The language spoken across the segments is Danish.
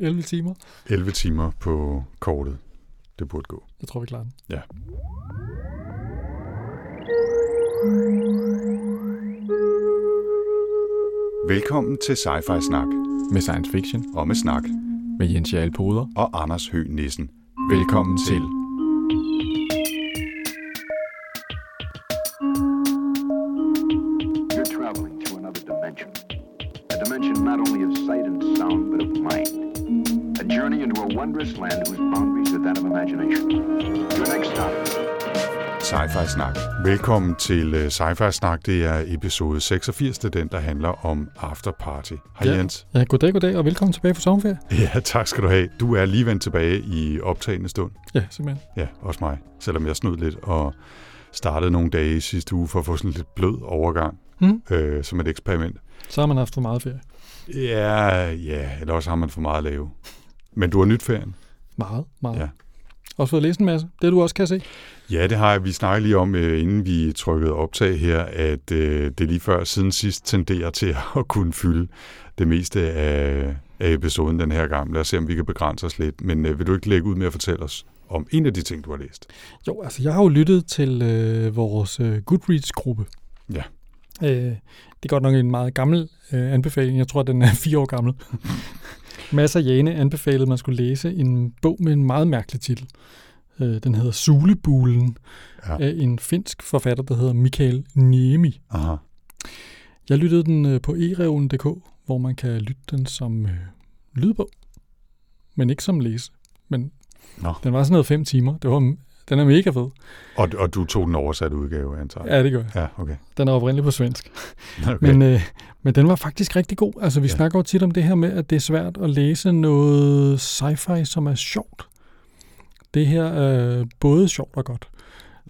11 timer. 11 timer på kortet. Det burde gå. Jeg tror, vi klarer den. Ja. Velkommen til Sci-Fi Snak Med science fiction. og med snak Med Jens Jarl Poder. og Anders Høgh Nissen. Velkommen til. You're Snak. Velkommen til uh, Sci-Fi Snak. Det er episode 86, det er den, der handler om After Party. Hej Ja. Jens. Ja, goddag, goddag, og velkommen tilbage fra sommerferie. Ja, tak skal du have. Du er lige vendt tilbage i optagende stund. Ja, simpelthen. Ja, også mig. Selvom jeg snød lidt og startede nogle dage i sidste uge for at få sådan lidt blød overgang Mm. øh, som et eksperiment. Så har man haft for meget ferie. Ja, ja, eller også har man for meget at lave. Men du har nyt ferien. Meget, meget. Ja. Også fået læst en masse. Det du også kan se. Ja, det har jeg. Vi snakkede lige om, øh, inden vi trykkede optag her, at øh, det lige før siden sidst tenderer til at kunne fylde det meste af, af episoden den her gang. Lad os se, om vi kan begrænse os lidt. Men øh, vil du ikke lægge ud med at fortælle os om en af de ting, du har læst? Jo, altså jeg har jo lyttet til øh, vores øh, Goodreads-gruppe. Ja. Øh, det er godt nok en meget gammel øh, anbefaling. Jeg tror, den er fire år gammel. Masser Jane anbefalede, at man skulle læse en bog med en meget mærkelig titel. Øh, den hedder Sulebulen Ja. af en finsk forfatter, der hedder Mikael Niemi. Aha. Jeg lyttede den øh, på ereolen.dk, hvor man kan lytte den som øh, lydbog, men ikke som læse. Men Nå. den var sådan noget fem timer. Det var, den er mega fed. Og, og du tog den oversatte udgave, antager jeg? Ja, det gør jeg. Ja, okay. Den er oprindeligt på svensk. okay. Men, øh, men den var faktisk rigtig god. Altså, vi Ja. snakker jo tit om det her med, at det er svært at læse noget sci-fi, som er sjovt. Det her er både sjovt og godt.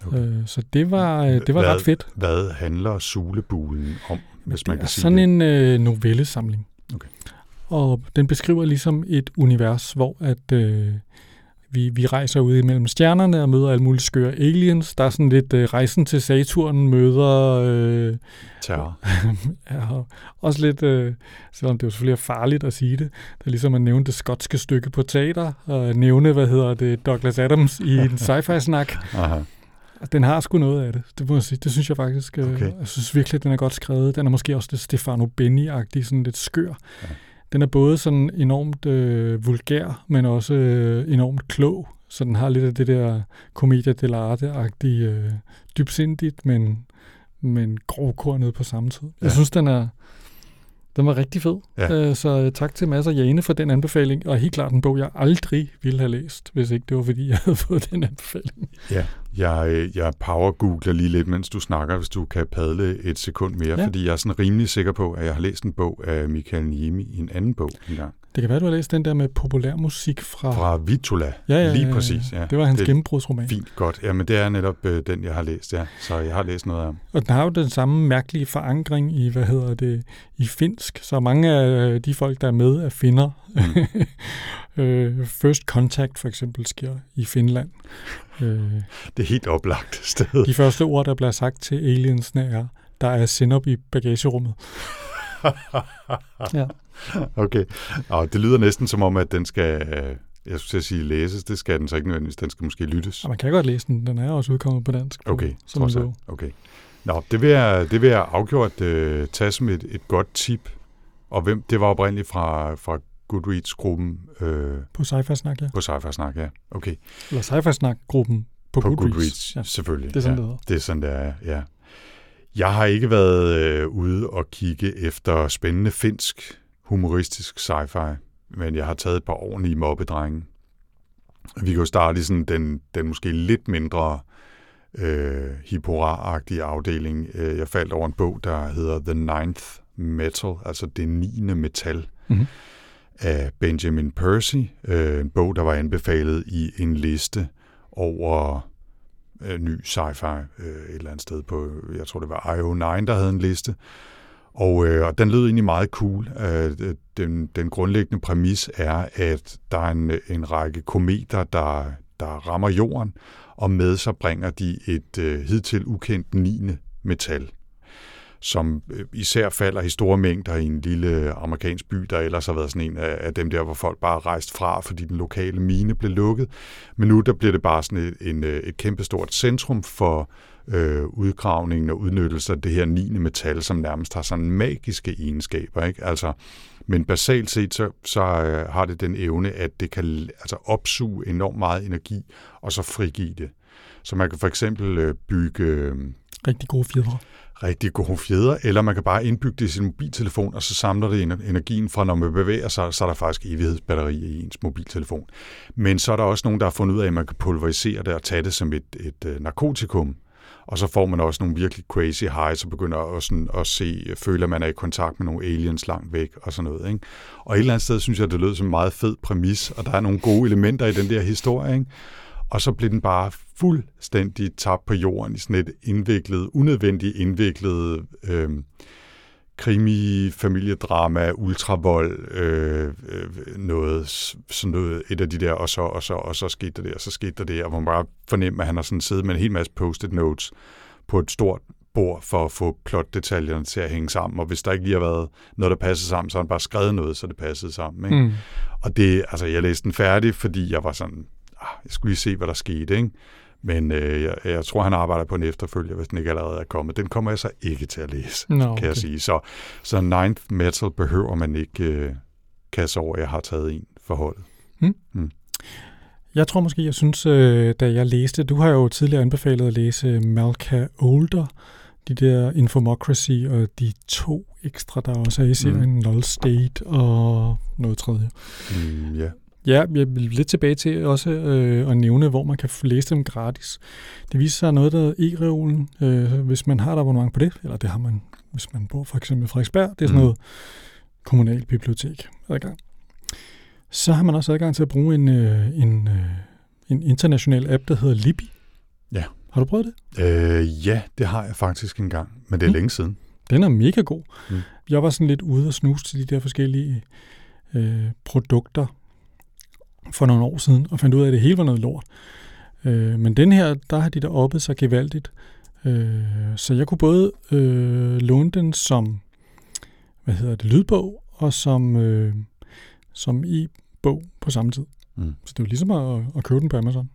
Okay. Øh, så det var, øh, det var Hvad- ret fedt. Hvad handler Sulebulen om, hvis man det kan er sige sådan det? en øh, novellesamling. Okay. Og den beskriver ligesom et univers, hvor at øh, vi, vi rejser ud imellem stjernerne og møder alle mulige skøre aliens. Der er sådan lidt øh, rejsen til Saturn møder... Øh, Terror. ja, og også lidt, øh, selvom det jo selvfølgelig er farligt at sige det, det er ligesom at nævne det skotske stykke på teater, og nævne, hvad hedder det, Douglas Adams i en sci-fi-snak. Aha. Den har sgu noget af det, det må jeg sige. Det synes jeg faktisk. øh, Okay. Jeg synes virkelig, at den er godt skrevet. Den er måske også lidt Stefano Benni-agtig, sådan lidt skør. Ja. Den er både sådan enormt øh, vulgær, men også øh, enormt klog. Så den har lidt af det der commedia dell'arte-agtige, øh, dybsindigt, men, men grovkornet på samme tid. Jeg Ja. synes, den er den var rigtig fed. Ja. Øh, så øh, tak til Mads og Jane for den anbefaling, og helt klart en bog, jeg aldrig ville have læst, hvis ikke det var, fordi jeg havde fået den anbefaling. Ja, jeg, øh, jeg power-googler lige lidt, mens du snakker, hvis du kan padle et sekund mere, ja. Ja. fordi jeg er sådan rimelig sikker på, at jeg har læst en bog af Michael Niemi i en anden bog engang. Det kan være, du har læst den der med populærmusik fra... Fra Vitula, ja, ja, lige ja, præcis. Ja. Det var hans det gennembrudsroman. Fint, godt. Jamen, det er netop øh, den, jeg har læst, ja. Så jeg har læst noget af. Og den har jo den samme mærkelige forankring i, hvad hedder det, i finsk. Så mange af de folk, der er med, er finner. Mm. øh, First Contact for eksempel sker i Finland. Øh, Det er helt oplagt sted. de første ord, der bliver sagt til aliensene er, der er sennep i bagagerummet. Ja. Okay. Og det lyder næsten som om, at den skal, øh, jeg skulle sige læses, det skal den så ikke nødvendigvis, den skal måske lyttes. Og man kan godt læse den. Den er også udkommet på dansk. på- Okay, som trods alt. Okay. Nå, det vil jeg, det vil jeg afgjort øh, tage som et, et godt tip. Og hvem, det var oprindeligt fra, fra Goodreads-gruppen øh, På Sci-Fi Snak, ja. på Sci-Fi Snak, ja. Okay. Eller Sci-Fi Snak-gruppen på, På Goodreads. Goodreads, Ja. selvfølgelig. Det er sådan, ja. det hedder. Det er sådan, det er, ja. Jeg har ikke været øh, ude og kigge efter spændende finsk, humoristisk sci-fi, men jeg har taget et par ordentlige mobbedrenge. Vi kan jo starte i sådan den, den måske lidt mindre øh, hippora-agtige afdeling. Øh, Jeg faldt over en bog, der hedder The Ninth Metal, altså det 9. metal, Mhm. af Benjamin Percy. Øh, En bog, der var anbefalet i en liste over øh, ny sci-fi øh, et eller andet sted på, jeg tror det var IO9, der havde en liste. Og, øh, og den lød egentlig meget cool. Øh, den, den grundlæggende præmis er, at der er en, en række kometer, der, der rammer jorden, og med sig bringer de et øh, hidtil ukendt 9. metal som øh, især falder i store mængder i en lille amerikansk by, der ellers har været sådan en af, dem der, hvor folk bare er rejst fra, fordi den lokale mine blev lukket. Men nu der bliver det bare sådan et, en, øh, et kæmpestort centrum for øh, udgravningen og udnyttelse af det her 9. metal, som nærmest har sådan magiske egenskaber. Ikke? Altså, men basalt set, så, så øh, har det den evne, at det kan altså, opsuge enormt meget energi, og så frigive det. Så man kan for eksempel øh, bygge... Øh, Rigtig gode fjedre. Rigtig gode fjeder, eller man kan bare indbygge det i sin mobiltelefon, og så samler det energien fra, når man bevæger sig, så er der faktisk evighedsbatteri i ens mobiltelefon. Men så er der også nogen, der har fundet ud af, at man kan pulverisere det og tage det som et, et, øh, narkotikum og så får man også nogle virkelig crazy highs, og begynder også sådan at se, føler man er i kontakt med nogle aliens langt væk, og sådan noget. Ikke? Og et eller andet sted synes jeg, det lød som en meget fed præmis, og der er nogle gode elementer i den der historie. Ikke? Og så blev den bare fuldstændig tabt på jorden i sådan et indviklet, unødvendigt indviklet øh, krimi, familiedrama, ultravold, øh, øh, noget, sådan noget, et af de der, og så, og så, og så skete der det, og så skete der det, og man bare fornemmer, at han har sådan siddet med en hel masse post-it notes på et stort bord for at få plotdetaljerne til at hænge sammen, og hvis der ikke lige har været noget, der passer sammen, så har han bare skrevet noget, så det passede sammen. Ikke? Mm. Og det, altså, jeg læste den færdig, fordi jeg var sådan, jeg skulle lige se, hvad der skete, ikke? Men øh, jeg, jeg tror, han arbejder på en efterfølger, hvis den ikke allerede er kommet. Den kommer jeg så ikke til at læse, no, okay. kan jeg sige. Så, så Ninth Metal behøver man ikke øh, kasse over, jeg har taget en forholdet. Hmm. Hmm. Jeg tror måske, jeg synes, øh, da jeg læste, du har jo tidligere anbefalet at læse Malka Older, de der Infomocracy og de to ekstra, der også er i serien, mm. Null State og noget tredje. Mm, ja. Ja, jeg vil lidt tilbage til også øh, at nævne, hvor man kan læse dem gratis. Det viser sig noget, der hedder e-reolen, øh, hvis man har der abonnement på det, eller det har man, hvis man bor for eksempel i Frederiksberg, det er sådan mm. noget kommunal bibliotek adgang. Så har man også adgang til at bruge en, øh, en, øh, en international app, der hedder Libby. Ja. Har du prøvet det? Øh, ja, det har jeg faktisk engang, men det er mm. længe siden. Den er mega god. Mm. Jeg var sådan lidt ude og snuse til de der forskellige øh, produkter, for nogle år siden, og fandt ud af, at det hele var noget lort. Øh, men den her, der har de der oppet sig gevaldigt. Øh, så jeg kunne både øh, låne den som hvad hedder det, lydbog, og som, øh, som e-bog på samme tid. Mm. Så det var ligesom at, at købe den på Amazon.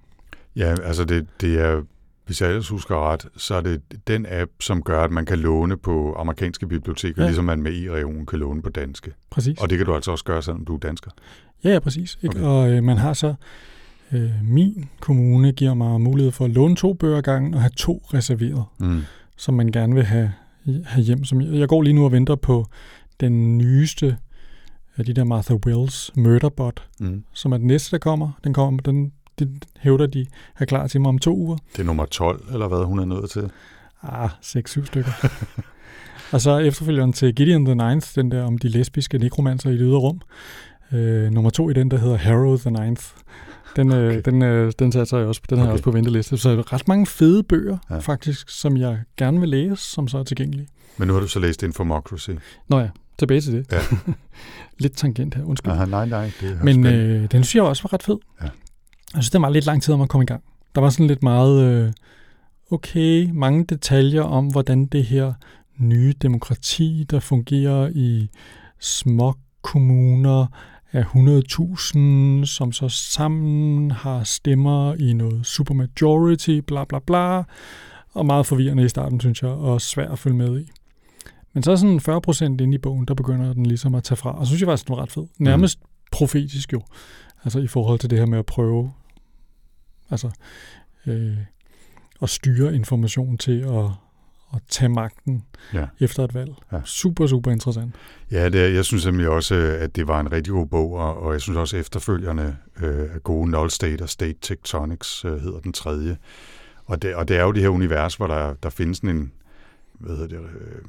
Ja, altså det, det er, hvis jeg ellers husker ret, så er det den app, som gør, at man kan låne på amerikanske biblioteker, ja. ligesom man med e-regionen kan låne på danske. Præcis. Og det kan du altså også gøre, selvom du er dansker. Ja, ja præcis. Ikke? Okay. Og øh, man har så, øh, min kommune giver mig mulighed for at låne to bøger gangen og have to reserveret, mm. som man gerne vil have, have hjem. Som jeg, jeg går lige nu og venter på den nyeste af de der Martha Wells Murderbot, mm. som er den næste, der kommer. Den kommer, den, den hævder de er klar til mig om to uger. Det er nummer 12, eller hvad hun er nået til? Ah, 6-7 stykker. og så efterfølgeren til Gideon the Ninth, den der om de lesbiske nekromancer i det ydre rum. Øh, nummer to i den, der hedder Harrow the Ninth. Den, øh, okay. den, øh, den satte jeg også, den okay. har jeg også på venteliste. Så ret mange fede bøger, ja. faktisk, som jeg gerne vil læse, som så er tilgængelige. Men nu har du så læst Infomocracy. Nå ja, tilbage til det. Ja. Lidt tangent her, undskyld. Aha, nej, nej. Det Men øh, den synes jeg også var ret fed. Ja. Jeg synes, det var lidt lang tid om at komme i gang. Der var sådan lidt meget, øh, okay, mange detaljer om, hvordan det her nye demokrati, der fungerer i små kommuner af 100.000, som så sammen har stemmer i noget supermajority, bla bla bla, og meget forvirrende i starten, synes jeg, og svært at følge med i. Men så sådan 40 procent inde i bogen, der begynder den ligesom at tage fra, og så synes jeg faktisk, den var ret fed. Nærmest mm. profetisk jo, altså i forhold til det her med at prøve altså, øh, at styre information til at at tage magten ja. efter et valg. Ja. Super, super interessant. Ja, det, jeg synes nemlig også, at det var en rigtig god bog, og, og jeg synes også, efterfølgerne øh, er gode. Null State og State Tectonics øh, hedder den tredje. Og det, og det er jo det her univers, hvor der, der findes en, hvad hedder det, øh,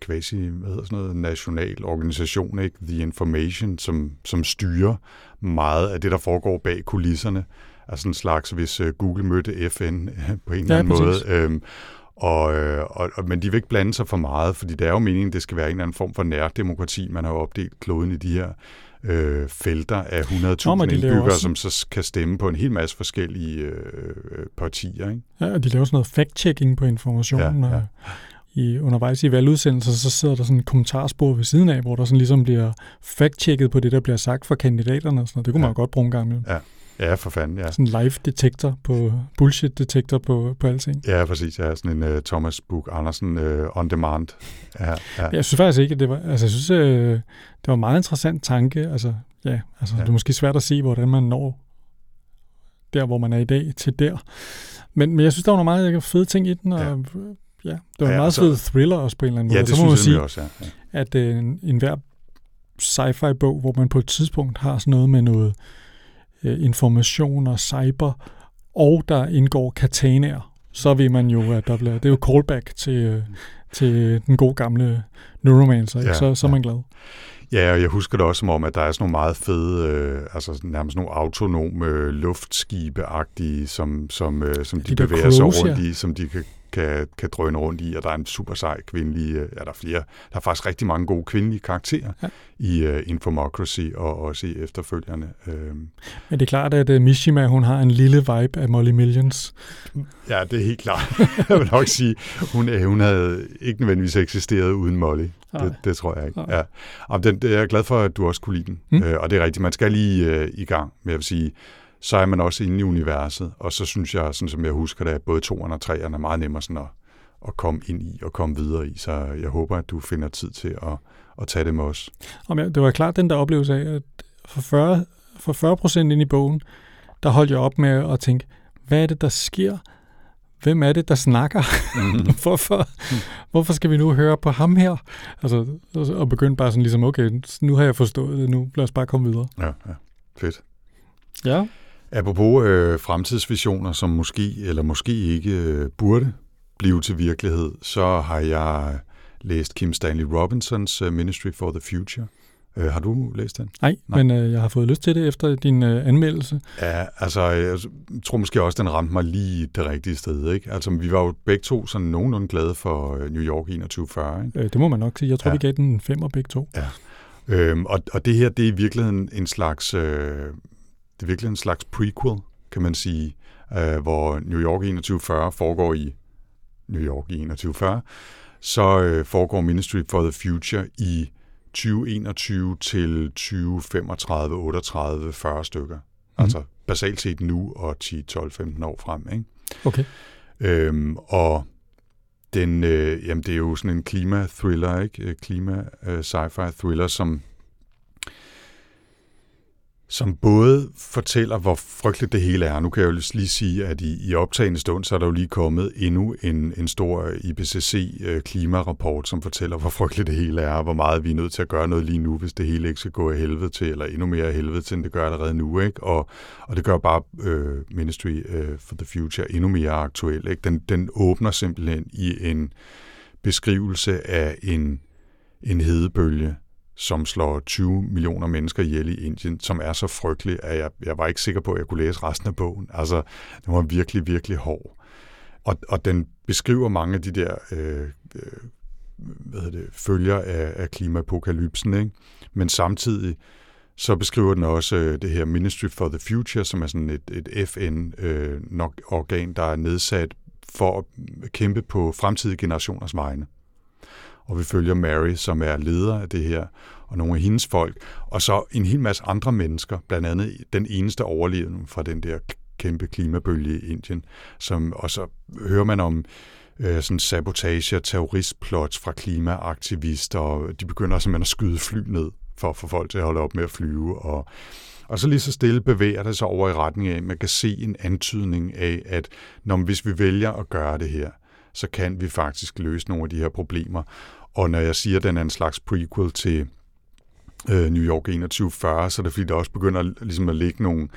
quasi, hvad hedder sådan noget, national organisation, ikke? The Information, som, som styrer meget af det, der foregår bag kulisserne. Altså en slags, hvis øh, Google mødte FN på en eller anden ja, måde. Øhm, og, øh, og, og, men de vil ikke blande sig for meget, fordi det er jo meningen, det skal være en eller anden form for nærdemokrati. Man har jo opdelt kloden i de her øh, felter af 100.000 indbyggere, også... som så kan stemme på en hel masse forskellige øh, partier. Ikke? Ja, og de laver sådan noget fact-checking på informationen. Ja, ja. i, undervejs i valgudsendelser, så sidder der sådan en kommentarspor ved siden af, hvor der sådan ligesom bliver fact-checket på det, der bliver sagt fra kandidaterne og sådan noget. Det kunne ja. man jo godt bruge en gang imellem. Ja. Ja, for fanden, ja. Sådan en live-detektor på, bullshit-detektor på, på alting. Ja, præcis. Ja, sådan en uh, Thomas Bug Andersen uh, on demand. Ja, ja. Jeg synes faktisk ikke, at det var, altså jeg synes, uh, det var en meget interessant tanke. Altså, ja, altså ja. det er måske svært at se, hvordan man når der, hvor man er i dag, til der. Men, men jeg synes, der var nogle meget fede ting i den, og ja, ja det var ja, en meget altså, fed thriller også på en eller anden måde. Ja, det så må jeg sige, også, ja. ja. At en, en hver sci-fi-bog, hvor man på et tidspunkt har sådan noget med noget øh, information og cyber, og der indgår katanaer, så vil man jo, at der bliver, det er jo callback til, øh, til den gode gamle Neuromancer? Ja, så, så er man glad. Ja, og jeg husker det også som om, at der er sådan nogle meget fede, øh, altså nærmest nogle autonome øh, luftskibe-agtige, som, som, øh, som de, de bevæger sig rundt i, som de kan kan, kan drøne rundt i, og der er en super sej kvindelig, øh, ja, der er flere, der er faktisk rigtig mange gode kvindelige karakterer ja. i uh, Infomocracy og også i efterfølgerne. Øhm. Men det er klart, at uh, Mishima, hun har en lille vibe af Molly Millions. Ja, det er helt klart. jeg vil nok sige, hun, hun havde ikke nødvendigvis eksisteret uden Molly. Det, det tror jeg ikke. Ja. Og den, jeg er glad for, at du også kunne lide den. Mm. Øh, og det er rigtigt, man skal lige uh, i gang med at sige, så er man også inde i universet. Og så synes jeg, sådan som jeg husker det, at både toeren og treeren er meget nemmere sådan at, at komme ind i og komme videre i. Så jeg håber, at du finder tid til at, at tage det med os. Det var klart den der oplevelse af, at for 40, for 40 procent ind i bogen, der holdt jeg op med at tænke, hvad er det, der sker? Hvem er det, der snakker? Mm. hvorfor, hvorfor skal vi nu høre på ham her? Altså, og begynde bare sådan ligesom, okay, nu har jeg forstået det, nu lad os bare komme videre. Ja, ja. Fedt. Ja. Apropos øh, fremtidsvisioner, som måske eller måske ikke øh, burde blive til virkelighed, så har jeg læst Kim Stanley Robinsons uh, Ministry for the Future. Uh, har du læst den? Nej, Nej. men uh, jeg har fået lyst til det efter din uh, anmeldelse. Ja, altså jeg tror måske også, den ramte mig lige det rigtige sted. Ikke? Altså vi var jo begge to sådan nogenlunde glade for New York 2140. Ikke? Uh, det må man nok sige. Jeg tror, ja. vi gav den en femmer begge to. Ja. Øhm, og, og det her, det er i virkeligheden en slags øh, det er virkelig en slags prequel, kan man sige, øh, hvor New York 2140 foregår i New York i 2140, så øh, foregår Ministry for the Future i 2021 til 2035, 38, 40 stykker. Mm. Altså basalt set nu og 10, 12, 15 år frem. Ikke? Okay. Øhm, og den, øh, jamen det er jo sådan en klima-thriller, ikke? Klima-sci-fi-thriller, som som både fortæller, hvor frygteligt det hele er. Nu kan jeg jo lige sige, at i, i optagende stund, så er der jo lige kommet endnu en, en stor IPCC-klimarapport, øh, som fortæller, hvor frygteligt det hele er, og hvor meget vi er nødt til at gøre noget lige nu, hvis det hele ikke skal gå i helvede til, eller endnu mere i helvede til, end det gør allerede nu. Ikke? Og, og det gør bare øh, Ministry øh, for the Future endnu mere aktuel. Ikke? Den, den åbner simpelthen i en beskrivelse af en, en hedebølge, som slår 20 millioner mennesker ihjel i Indien, som er så frygtelig, at jeg, jeg var ikke sikker på, at jeg kunne læse resten af bogen. Altså, den var virkelig, virkelig hård. Og, og den beskriver mange af de der øh, øh hvad hedder det, følger af, af klimapokalypsen, ikke? men samtidig så beskriver den også øh, det her Ministry for the Future, som er sådan et, et FN-organ, øh, der er nedsat for at kæmpe på fremtidige generationers vegne og vi følger Mary, som er leder af det her, og nogle af hendes folk, og så en hel masse andre mennesker, blandt andet den eneste overlevende fra den der kæmpe klimabølge i Indien, som, og så hører man om øh, sådan sabotage og terroristplots fra klimaaktivister, og de begynder simpelthen at skyde fly ned for at få folk til at holde op med at flyve, og og så lige så stille bevæger det sig over i retning af, at man kan se en antydning af, at når, hvis vi vælger at gøre det her, så kan vi faktisk løse nogle af de her problemer. Og når jeg siger, at den er en slags prequel til øh, New York 2140, så er det fordi, der også begynder ligesom at ligge nogle,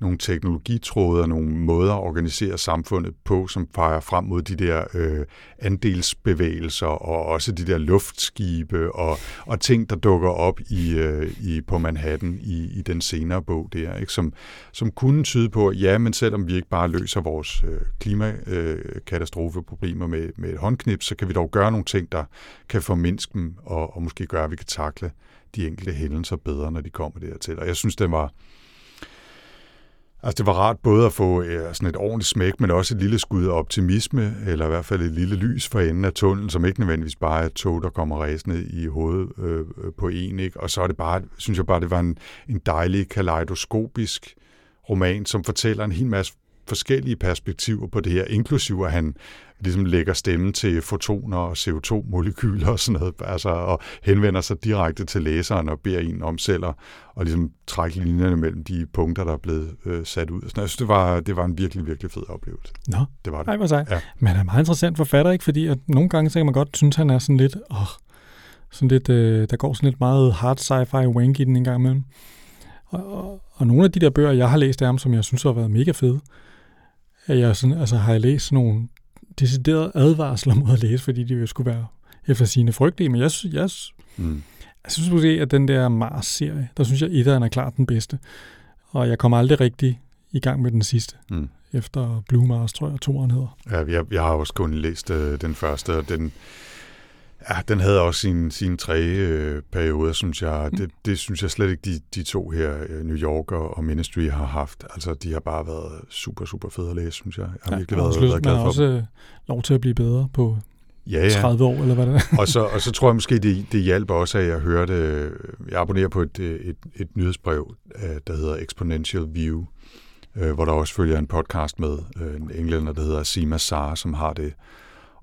nogle teknologitråde og nogle måder at organisere samfundet på, som peger frem mod de der øh, andelsbevægelser og også de der luftskibe og, og ting, der dukker op i, øh, i på Manhattan i, i den senere bog der, ikke? Som, som kunne tyde på, at ja, men selvom vi ikke bare løser vores øh, klimakatastrofeproblemer med, med et håndknip, så kan vi dog gøre nogle ting, der kan formindske dem og, og måske gøre, at vi kan takle de enkelte hændelser bedre, når de kommer dertil. Og jeg synes, det var Altså det var rart både at få øh, sådan et ordentligt smæk, men også et lille skud af optimisme, eller i hvert fald et lille lys for enden af tunnelen, som ikke nødvendigvis bare er et tog, der kommer ræsende i hovedet øh, øh, på en. Ikke? Og så er det bare, synes jeg bare, det var en, en dejlig kaleidoskopisk roman, som fortæller en hel masse forskellige perspektiver på det her, inklusive at han ligesom lægger stemme til fotoner og CO2-molekyler og sådan noget, altså, og henvender sig direkte til læseren og beder en om selv at og ligesom trække linjerne mellem de punkter, der er blevet øh, sat ud. Så jeg synes, det var, det var en virkelig, virkelig fed oplevelse. Nå, det var det. Ej, hvor sejt. Ja. Men han er meget interessant forfatter, ikke? Fordi at nogle gange, så kan man godt synes, han er sådan lidt, åh, sådan lidt, øh, der går sådan lidt meget hard sci-fi wank i den en gang imellem. Og, og, og nogle af de der bøger, jeg har læst af ham, som jeg synes har været mega fede, er jeg sådan, altså har jeg læst nogle deciderede advarsler mod at læse, fordi de jo skulle være efter sine frygtelige. Men jeg, jeg, mm. jeg synes måske, at den der Mars-serie, der synes jeg, at er klart den bedste. Og jeg kommer aldrig rigtig i gang med den sidste. Mm. Efter Blue Mars, tror jeg, toeren hedder. Ja, jeg, jeg har også kun læst øh, den første, og den, Ja, den havde også sin, sin tre øh, perioder, synes jeg. Mm. Det, det synes jeg slet ikke, de, de to her, øh, New York og, Ministry, har haft. Altså, de har bare været super, super fede at læse, synes jeg. Jeg har ja, virkelig været, været glad for også dem. lov til at blive bedre på ja, ja. 30 år, eller hvad det er. og, så, og så tror jeg måske, det, det hjalp også, at jeg hørte, jeg abonnerer på et, et, et nyhedsbrev, øh, der hedder Exponential View, hvor der også følger en podcast med en englænder, der hedder Sima Sar, som har det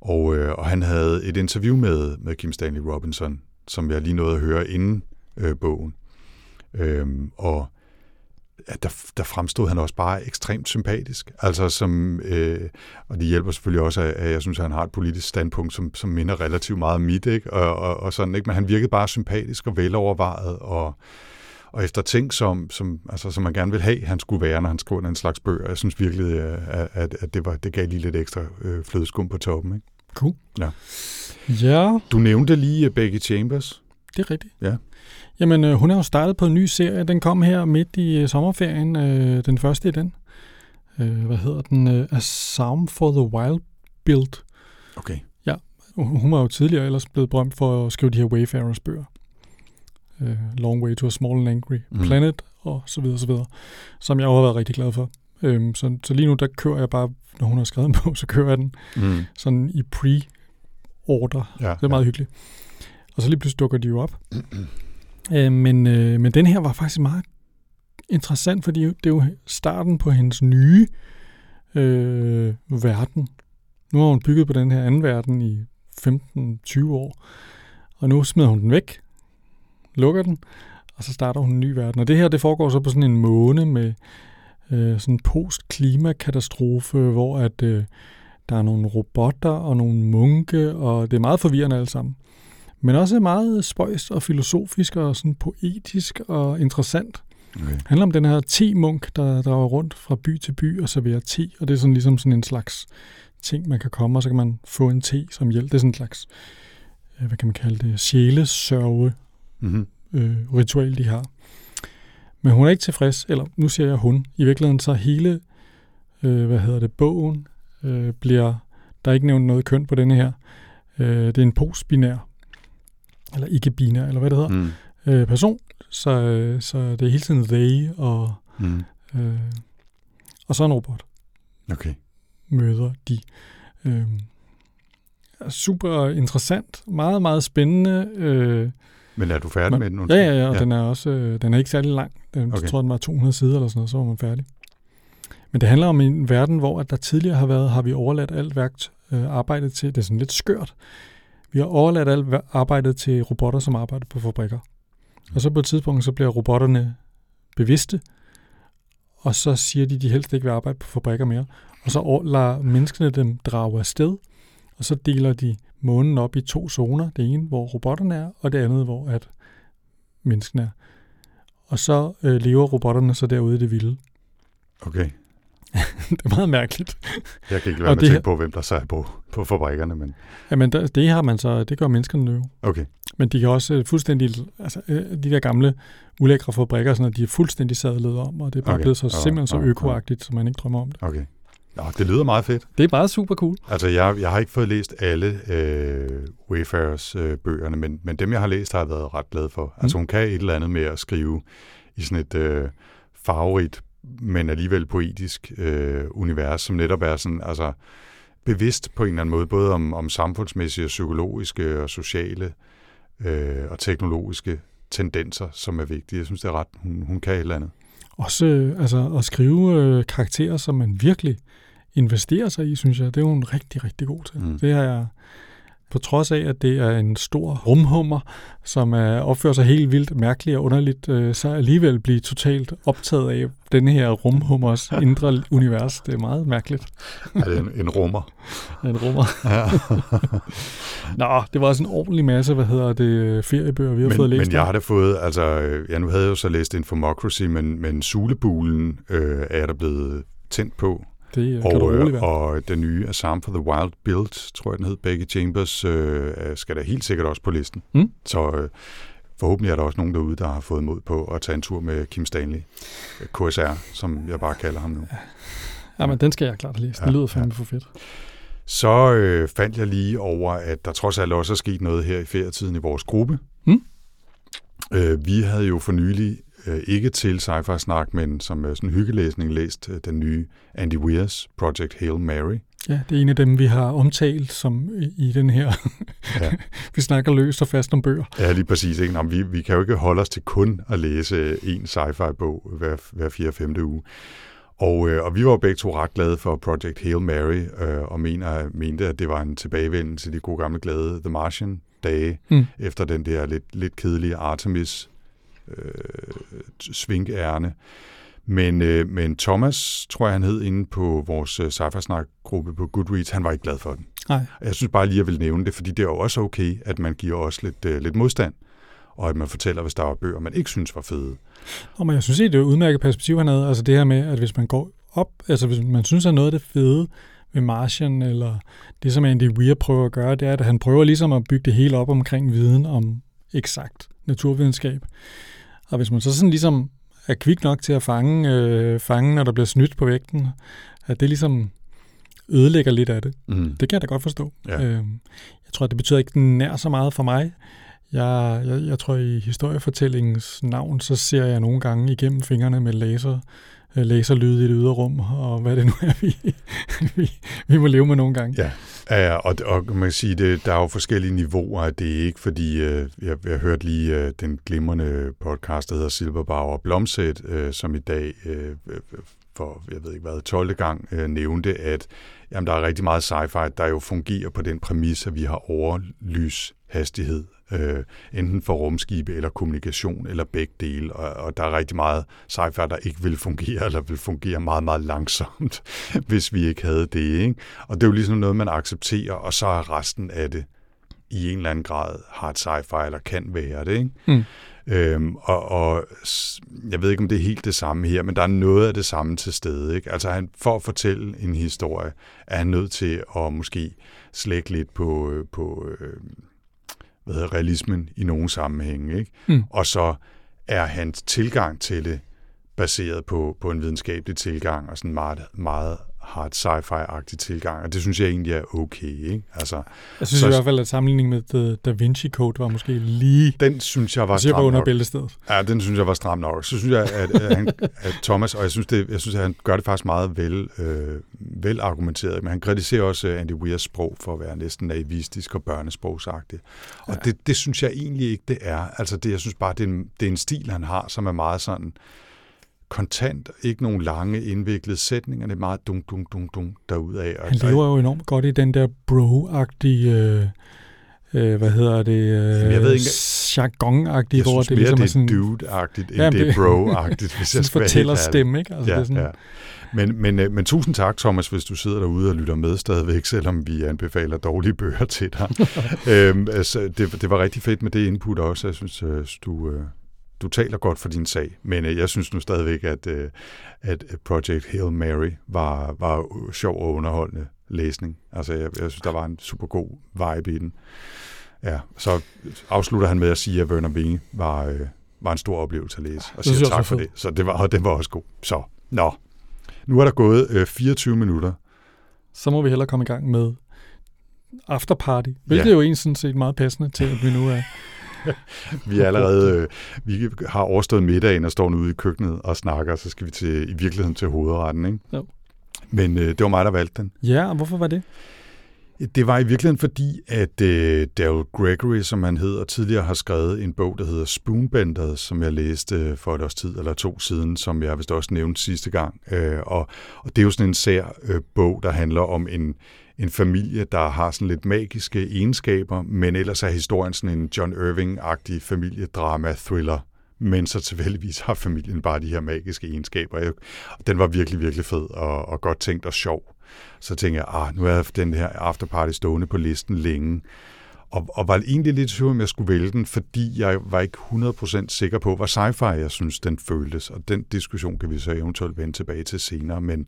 og, øh, og han havde et interview med, med Kim Stanley Robinson, som jeg lige nåede at høre inden øh, bogen. Øhm, og ja, der, der fremstod han også bare ekstremt sympatisk. Altså som, øh, og det hjælper selvfølgelig også, at jeg synes, at han har et politisk standpunkt, som, som minder relativt meget om mit, ikke? Og, og, og sådan, ikke? men han virkede bare sympatisk og velovervejet, og, og efter ting, som, som, altså, som man gerne vil have, han skulle være, når han skrev en slags bøger. Jeg synes virkelig, øh, at, at, at det, var, det gav lige lidt ekstra øh, flødeskum på toppen. Ikke? Cool. Ja. Ja. Du nævnte lige øh, Becky Chambers. Det er rigtigt. Ja. Jamen, øh, hun er jo startet på en ny serie. Den kom her midt i øh, sommerferien. Øh, den første i den. Øh, hvad hedder den? Øh, A Psalm for the Wild Build. Okay. Ja. Hun var jo tidligere ellers blevet berømt for at skrive de her Wayfarers bøger. Øh, Long Way to a Small and Angry mm. Planet og så videre, så videre. Som jeg også har været rigtig glad for. Øhm, så, så lige nu, der kører jeg bare, når hun har skrevet en bog, så kører jeg den mm. sådan i pre-order. Ja, det er meget ja. hyggeligt. Og så lige pludselig dukker de jo op. øh, men, øh, men den her var faktisk meget interessant, fordi det er jo starten på hendes nye øh, verden. Nu har hun bygget på den her anden verden i 15-20 år, og nu smider hun den væk, lukker den, og så starter hun en ny verden. Og det her, det foregår så på sådan en måne med øh, sådan post-klimakatastrofe, hvor at øh, der er nogle robotter og nogle munke, og det er meget forvirrende alle sammen. Men også meget spøjst og filosofisk og sådan poetisk og interessant. Okay. Det handler om den her te-munk, der drager rundt fra by til by og serverer te, og det er sådan ligesom sådan en slags ting, man kan komme, og så kan man få en te som hjælp. Det er sådan en slags, øh, hvad kan man kalde det, sjælesørge mm-hmm. øh, ritual, de har. Men hun er ikke tilfreds, eller nu siger jeg hun. I virkeligheden så hele, øh, hvad hedder det, bogen øh, bliver, der er ikke nævnt noget køn på denne her. Øh, det er en postbinær, eller ikke binær, eller hvad det hedder, mm. øh, person. Så, øh, så det er hele tiden they og, mm. øh, og så en robot. Okay. Møder de. Øh, super interessant, meget, meget spændende. Øh, men er du færdig men, med den? Ja, ja, ja, og ja. den er også øh, den er ikke særlig lang. Den, okay. Jeg tror, den var 200 sider eller sådan noget, så var man færdig. Men det handler om en verden, hvor at der tidligere har været, har vi overladt alt værkt øh, arbejdet til, det er sådan lidt skørt, vi har overladt alt arbejdet til robotter, som arbejder på fabrikker. Og så på et tidspunkt, så bliver robotterne bevidste, og så siger de, at de helst ikke vil arbejde på fabrikker mere. Og så lader menneskene dem drage afsted, og så deler de månen op i to zoner. Det ene, hvor robotterne er, og det andet, hvor at menneskene er. Og så øh, lever robotterne så derude i det vilde. Okay. det er meget mærkeligt. Jeg kan ikke lade være med at tænke på, hvem der så er på, på fabrikkerne. Men... Jamen, der, det har man så, det gør menneskene jo. Okay. Men de kan også øh, fuldstændig, altså øh, de der gamle ulækre fabrikker, sådan, at de er fuldstændig sadlet om, og det er bare okay. blevet så simpelthen så økoagtigt, så man ikke drømmer om det. Okay. Nå, det lyder meget fedt. Det er bare super cool. Altså, jeg, jeg har ikke fået læst alle øh, Wayfarers øh, bøgerne, men, men dem, jeg har læst, har jeg været ret glad for. Altså, mm. Hun kan et eller andet med at skrive i sådan et øh, farverigt men alligevel poetisk øh, univers, som netop er sådan, altså bevidst på en eller anden måde, både om, om samfundsmæssige, psykologiske og sociale øh, og teknologiske tendenser, som er vigtige. Jeg synes, det er ret, hun, hun kan et eller andet. Også øh, altså, at skrive øh, karakterer, som man virkelig investerer sig i, synes jeg, det er hun rigtig, rigtig god til. Mm. Det har jeg, på trods af, at det er en stor rumhummer, som er, opfører sig helt vildt mærkeligt og underligt, øh, så alligevel blive totalt optaget af denne her rumhummers indre univers. Det er meget mærkeligt. Er det en, en rummer? en rummer. Ja. Nå, det var også en ordentlig masse, hvad hedder det, feriebøger, vi har men, fået læst. Men jeg har da fået, altså, ja, nu havde jeg jo så læst Infomocracy, men, men Sulebulen øh, er der blevet tændt på det og, kan du roligt være. Og den nye Assam for the Wild Build, tror jeg den hed, Becky Chambers, øh, skal da helt sikkert også på listen. Mm. Så øh, forhåbentlig er der også nogen derude, der har fået mod på at tage en tur med Kim Stanley, KSR, som jeg bare kalder ham nu. Ja, men den skal jeg klart have læst. Det lyder fandme ja. for fedt. Så øh, fandt jeg lige over, at der trods alt også er sket noget her i ferietiden i vores gruppe. Mm. Øh, vi havde jo for nylig øh, ikke til sci-fi snak, men som øh, sådan en hyggelæsning læst øh, den nye Andy Weirs Project Hail Mary. Ja, det er en af dem, vi har omtalt som i, i den her. ja. vi snakker løst og fast om bøger. Ja, lige præcis. Ikke? Nå, vi, vi kan jo ikke holde os til kun at læse en sci-fi-bog hver, hver fire femte uge. Og, øh, og vi var begge to ret glade for Project Hail Mary, øh, og mener, mente, at det var en tilbagevendelse til de gode gamle glade The Martian dage, mm. efter den der lidt, lidt kedelige Artemis øh, svinkærne. Men, øh, men Thomas, tror jeg han hed, inde på vores øh, sci gruppe på Goodreads, han var ikke glad for den. Nej. Jeg synes bare lige, at jeg vil nævne det, fordi det er jo også okay, at man giver os lidt, øh, lidt modstand, og at man fortæller, hvis der var bøger, man ikke synes var fede. Og men jeg synes det er et udmærket perspektiv, han havde. Altså det her med, at hvis man går op, altså hvis man synes, at noget af det fede ved Martian, eller det, som Andy Weir prøver at gøre, det er, at han prøver ligesom at bygge det hele op omkring viden om eksakt naturvidenskab. Og hvis man så sådan ligesom er kvik nok til at fange, øh, fange, når der bliver snydt på vægten, at det ligesom ødelægger lidt af det. Mm. Det kan jeg da godt forstå. Ja. Øh, jeg tror, det betyder ikke nær så meget for mig. Jeg, jeg, jeg tror, i historiefortællingens navn, så ser jeg nogle gange igennem fingrene med laser, Øh, laserlyde i det ydre rum, og hvad det nu er, vi, vi, vi må leve med nogle gange. Ja, Ja, og, og man kan sige, det, der er jo forskellige niveauer. Det er ikke fordi, øh, jeg, jeg hørte lige øh, den glimrende podcast, der hedder Silberbauer Blomsæt, øh, som i dag øh, for, jeg ved ikke hvad, 12. gang øh, nævnte, at jamen, der er rigtig meget sci-fi, der jo fungerer på den præmis, at vi har overlyshastighed øh, enten for rumskibe eller kommunikation eller begge dele, og, og der er rigtig meget sci-fi, der ikke vil fungere, eller vil fungere meget, meget langsomt, hvis vi ikke havde det. Ikke? Og det er jo ligesom noget, man accepterer, og så er resten af det i en eller anden grad hard sci-fi, eller kan være det. Ikke? Mm. Øhm, og, og jeg ved ikke, om det er helt det samme her, men der er noget af det samme til stede. Ikke? Altså han, for at fortælle en historie, er han nødt til at måske slække lidt på, øh, på øh, hvad hedder, realismen i nogle sammenhænge. Ikke? Mm. Og så er hans tilgang til det baseret på, på en videnskabelig tilgang og sådan meget, meget hard sci-fi-agtig tilgang, og det synes jeg egentlig er okay. Ikke? Altså, jeg synes så, i hvert fald, at sammenligningen med The Da Vinci Code var måske lige... Den synes jeg var stram var under bæltestedet. Ja, den synes jeg var stram nok. Så synes jeg, at, at, han, at Thomas, og jeg synes, det, jeg synes, at han gør det faktisk meget vel, øh, vel argumenteret, men han kritiserer også Andy Weirs sprog for at være næsten naivistisk og børnesprogsagtigt. Og ja. det, det synes jeg egentlig ikke, det er. Altså, det, jeg synes bare, det er, en, det er en stil, han har, som er meget sådan kontant, ikke nogen lange, indviklede sætninger, det er meget dum, dum, dum, dum derudad. Han lever jo enormt godt i den der bro-agtige, øh, øh, hvad hedder det, øh, jeg ved ikke, jargon-agtige, hvor det ligesom er sådan... dude-agtigt, end det er bro-agtigt, hvis jeg skal fortæller stemme, ikke? Altså, ja, det er sådan, ja. Men, men, øh, men tusind tak, Thomas, hvis du sidder derude og lytter med stadigvæk, selvom vi anbefaler dårlige bøger til dig. øhm, altså, det, det var rigtig fedt med det input også. Jeg synes, øh, du, du taler godt for din sag, men øh, jeg synes nu stadigvæk, at, øh, at Project Hail Mary var, var sjov og underholdende læsning. Altså, jeg, jeg synes, der var en super god vibe i den. Ja, så afslutter han med at sige, at Werner Winge var, øh, var en stor oplevelse at læse, og siger tak for det. Så det var, og det var også god. Så, nå. Nu er der gået øh, 24 minutter. Så må vi hellere komme i gang med afterparty, hvilket ja. er jo en sådan set meget passende til, at vi nu er vi er allerede, øh, vi har overstået middagen og står nu ude i køkkenet og snakker, så skal vi til, i virkeligheden til hovedretten, ikke? Jo. Men øh, det var mig, der valgte den. Ja, og hvorfor var det? Det var i virkeligheden fordi, at øh, Daryl Gregory, som han hedder, tidligere har skrevet en bog, der hedder Spoonbenders, som jeg læste øh, for et års tid eller to siden, som jeg vist også nævnte sidste gang. Øh, og, og det er jo sådan en sær øh, bog, der handler om en, en familie, der har sådan lidt magiske egenskaber, men ellers er historien sådan en John Irving-agtig familiedrama-thriller, men så tilfældigvis har familien bare de her magiske egenskaber. Den var virkelig, virkelig fed og, og godt tænkt og sjov. Så tænkte jeg, ah, nu er den her afterparty stående på listen længe. Og, og var egentlig lidt tvivl, om jeg skulle vælge den, fordi jeg var ikke 100% sikker på, hvor sci-fi jeg synes, den føltes. Og den diskussion kan vi så eventuelt vende tilbage til senere. Men,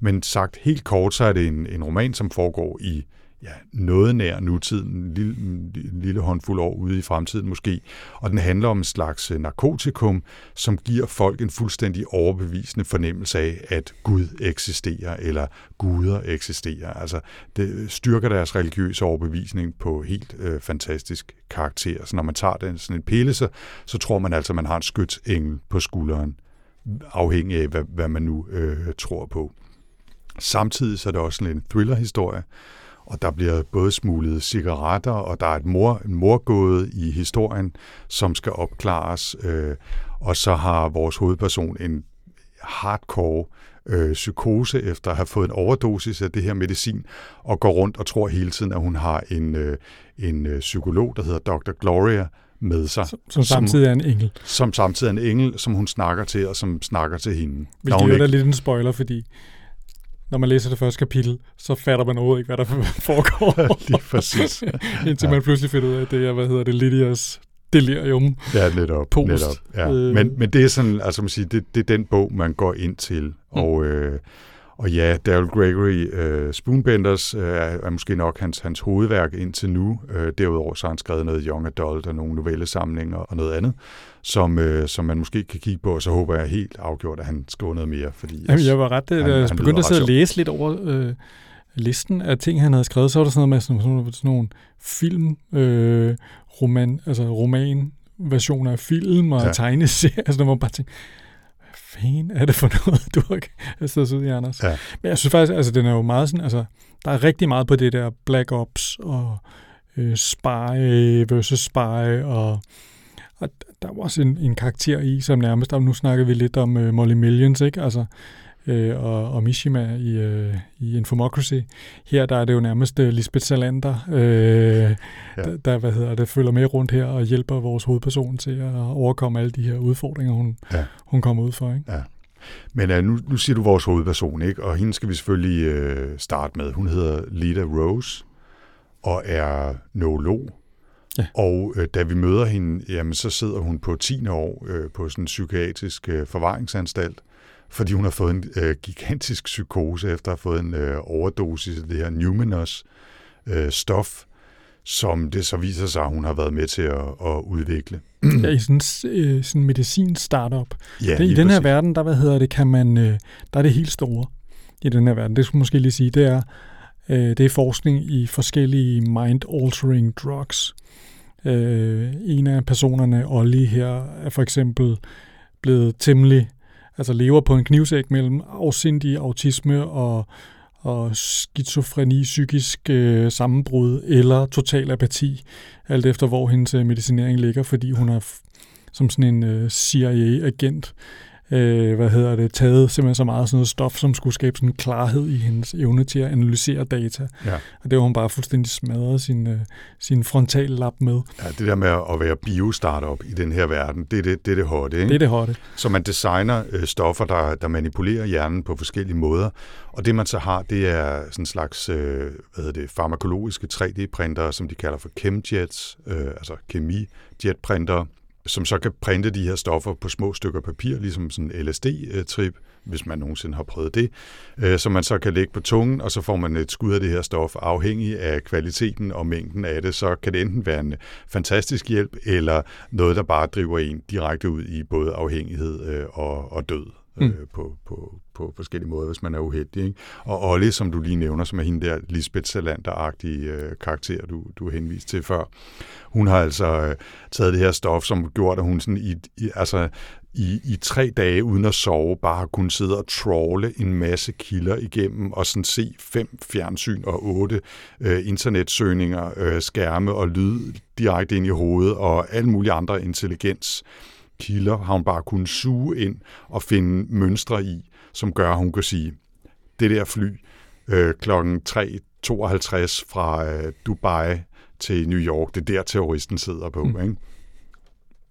men sagt helt kort, så er det en, en roman, som foregår i ja, noget nær nutiden, en lille, en lille håndfuld år ude i fremtiden måske, og den handler om en slags øh, narkotikum, som giver folk en fuldstændig overbevisende fornemmelse af, at Gud eksisterer, eller guder eksisterer. Altså, det øh, styrker deres religiøse overbevisning på helt øh, fantastisk karakter. Så når man tager den sådan en pille, så, så tror man altså, at man har en skytsengel på skulderen, afhængig af, hvad, hvad man nu øh, tror på. Samtidig så er det også sådan en thriller-historie, og der bliver både smuglet cigaretter, og der er et mor, en morgåde i historien, som skal opklares, øh, og så har vores hovedperson en hardcore øh, psykose efter at have fået en overdosis af det her medicin, og går rundt og tror hele tiden, at hun har en, øh, en øh, psykolog, der hedder Dr. Gloria, med sig. Som, som samtidig er en engel. Som samtidig er en engel, som hun snakker til, og som snakker til hende. Hvilket er ikke... lidt en spoiler, fordi når man læser det første kapitel, så fatter man overhovedet ikke, hvad der foregår. Lige præcis. Indtil ja. man pludselig finder ud af, at det er, hvad hedder det, Lydias delirium. Ja, netop. Post. netop ja. øh. men, men det er sådan, altså man siger, det, det er den bog, man går ind til. Mm. Og, øh, og ja, Daryl Gregory, uh, Spoonbenders, uh, er måske nok hans, hans hovedværk indtil nu. Uh, derudover så har han skrevet noget Young Adult og nogle novellesamlinger og noget andet, som, uh, som man måske kan kigge på, og så håber jeg helt afgjort, at han skriver noget mere. Fordi Jamen, jeg var ret, han, jeg han begyndte at sidde og læse lidt over øh, listen af ting, han havde skrevet, så var der sådan noget med sådan, sådan, sådan nogle film, øh, roman, altså roman versioner af film og ja. tegneserier, altså, hvor man bare tænkte, fanden er det for noget, du har siddet ud i, Anders? Ja. Men jeg synes faktisk, altså den er jo meget sådan, altså der er rigtig meget på det der Black Ops og øh, Spy versus Spy og og der var også en, en karakter i, som nærmest, nu snakker vi lidt om uh, Molly Millions, ikke? Altså, øh, og, og Mishima i, øh, i Infomocracy. Her der er det jo nærmest uh, Lisbeth Salander, øh, ja. der, der hvad hedder det, følger med rundt her og hjælper vores hovedperson til at overkomme alle de her udfordringer, hun, ja. hun kommer ud for. Ikke? Ja. Men uh, nu, nu siger du vores hovedperson, ikke? og hende skal vi selvfølgelig uh, starte med. Hun hedder Lita Rose og er neurolog. Ja. Og øh, da vi møder hende, jamen, så sidder hun på 10. år øh, på sådan en psykiatrisk øh, forvaringsanstalt, fordi hun har fået en øh, gigantisk psykose efter at have fået en øh, overdosis af det her Numinos øh, stof, som det så viser sig, at hun har været med til at, at udvikle. ja, i sådan øh, sådan medicin-startup. Ja, det, I den her præcis. verden, der, hvad hedder det, kan man, øh, der er det helt store i den her verden. Det skulle måske lige sige, det er, øh, det er forskning i forskellige mind-altering drugs. Øh, en af personerne, Olli her, er for eksempel blevet temmelig altså lever på en knivsæk mellem afsindig autisme og, og skizofreni, psykisk øh, sammenbrud eller total apati, alt efter hvor hendes øh, medicinering ligger, fordi hun er som sådan en øh, CIA-agent øh, hvad hedder det, taget simpelthen så meget sådan noget stof, som skulle skabe sådan en klarhed i hendes evne til at analysere data. Ja. Og det var hun bare fuldstændig smadret sin, øh, sin frontallap med. Ja, det der med at være bio-startup i den her verden, det er det, det, er det hotte, ikke? Det er det hotte. Så man designer øh, stoffer, der, der manipulerer hjernen på forskellige måder, og det man så har, det er sådan en slags øh, hvad hedder det, farmakologiske 3D-printere, som de kalder for chemjets, øh, altså kemi-jetprintere, som så kan printe de her stoffer på små stykker papir, ligesom sådan en LSD-trip, hvis man nogensinde har prøvet det, øh, som man så kan lægge på tungen, og så får man et skud af det her stof, afhængig af kvaliteten og mængden af det, så kan det enten være en fantastisk hjælp, eller noget, der bare driver en direkte ud i både afhængighed øh, og, og død mm. øh, på, på, på forskellige måder, hvis man er uheldig. Ikke? Og Olle, som du lige nævner, som er hende der Lisbeth Salander-agtige øh, karakter, du, du henviste til før, hun har altså øh, taget det her stof, som gjort, at hun sådan i, i, altså, i, i tre dage uden at sove, bare har kunnet sidde og trawle en masse kilder igennem, og sådan se fem fjernsyn og otte øh, internetsøgninger, øh, skærme og lyd direkte ind i hovedet, og alle mulige andre intelligens kilder har hun bare kunnet suge ind og finde mønstre i, som gør, at hun kan sige, det der fly øh, klokken 3.52 fra øh, Dubai til New York, det er der terroristen sidder på, mm. ikke?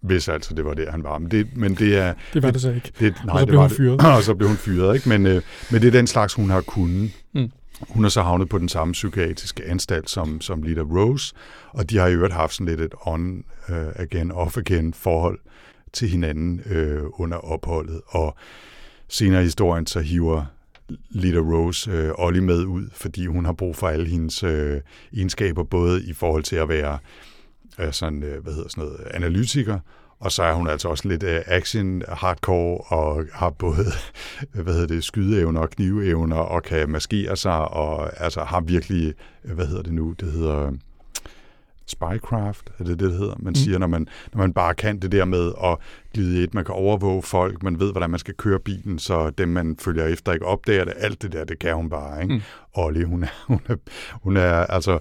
Hvis altså det var der, han var. Men det, men det er... Det var det så ikke. Det, nej, og så blev hun fyret. og så blev hun fyret, ikke? Men, øh, men det er den slags, hun har kunnet. Mm. Hun har så havnet på den samme psykiatriske anstalt som, som Lita Rose, og de har i øvrigt haft sådan lidt et on-again, uh, off-again forhold til hinanden øh, under opholdet. Og senere i historien, så hiver Lita Rose øh, Ollie med ud, fordi hun har brug for alle hendes øh, egenskaber, både i forhold til at være øh, sådan, øh, hvad hedder sådan noget, analytiker, og så er hun altså også lidt øh, action hardcore og har både hvad hedder det, skydeevner og kniveevner og kan maskere sig og altså har virkelig, hvad hedder det nu, det hedder spycraft, er det det, det hedder? Man mm. siger, når man, når man bare kan det der med at glide et, man kan overvåge folk, man ved, hvordan man skal køre bilen, så dem, man følger efter, ikke opdager det. Alt det der, det kan hun bare, ikke? Mm. Ollie, hun er, hun er, hun er altså,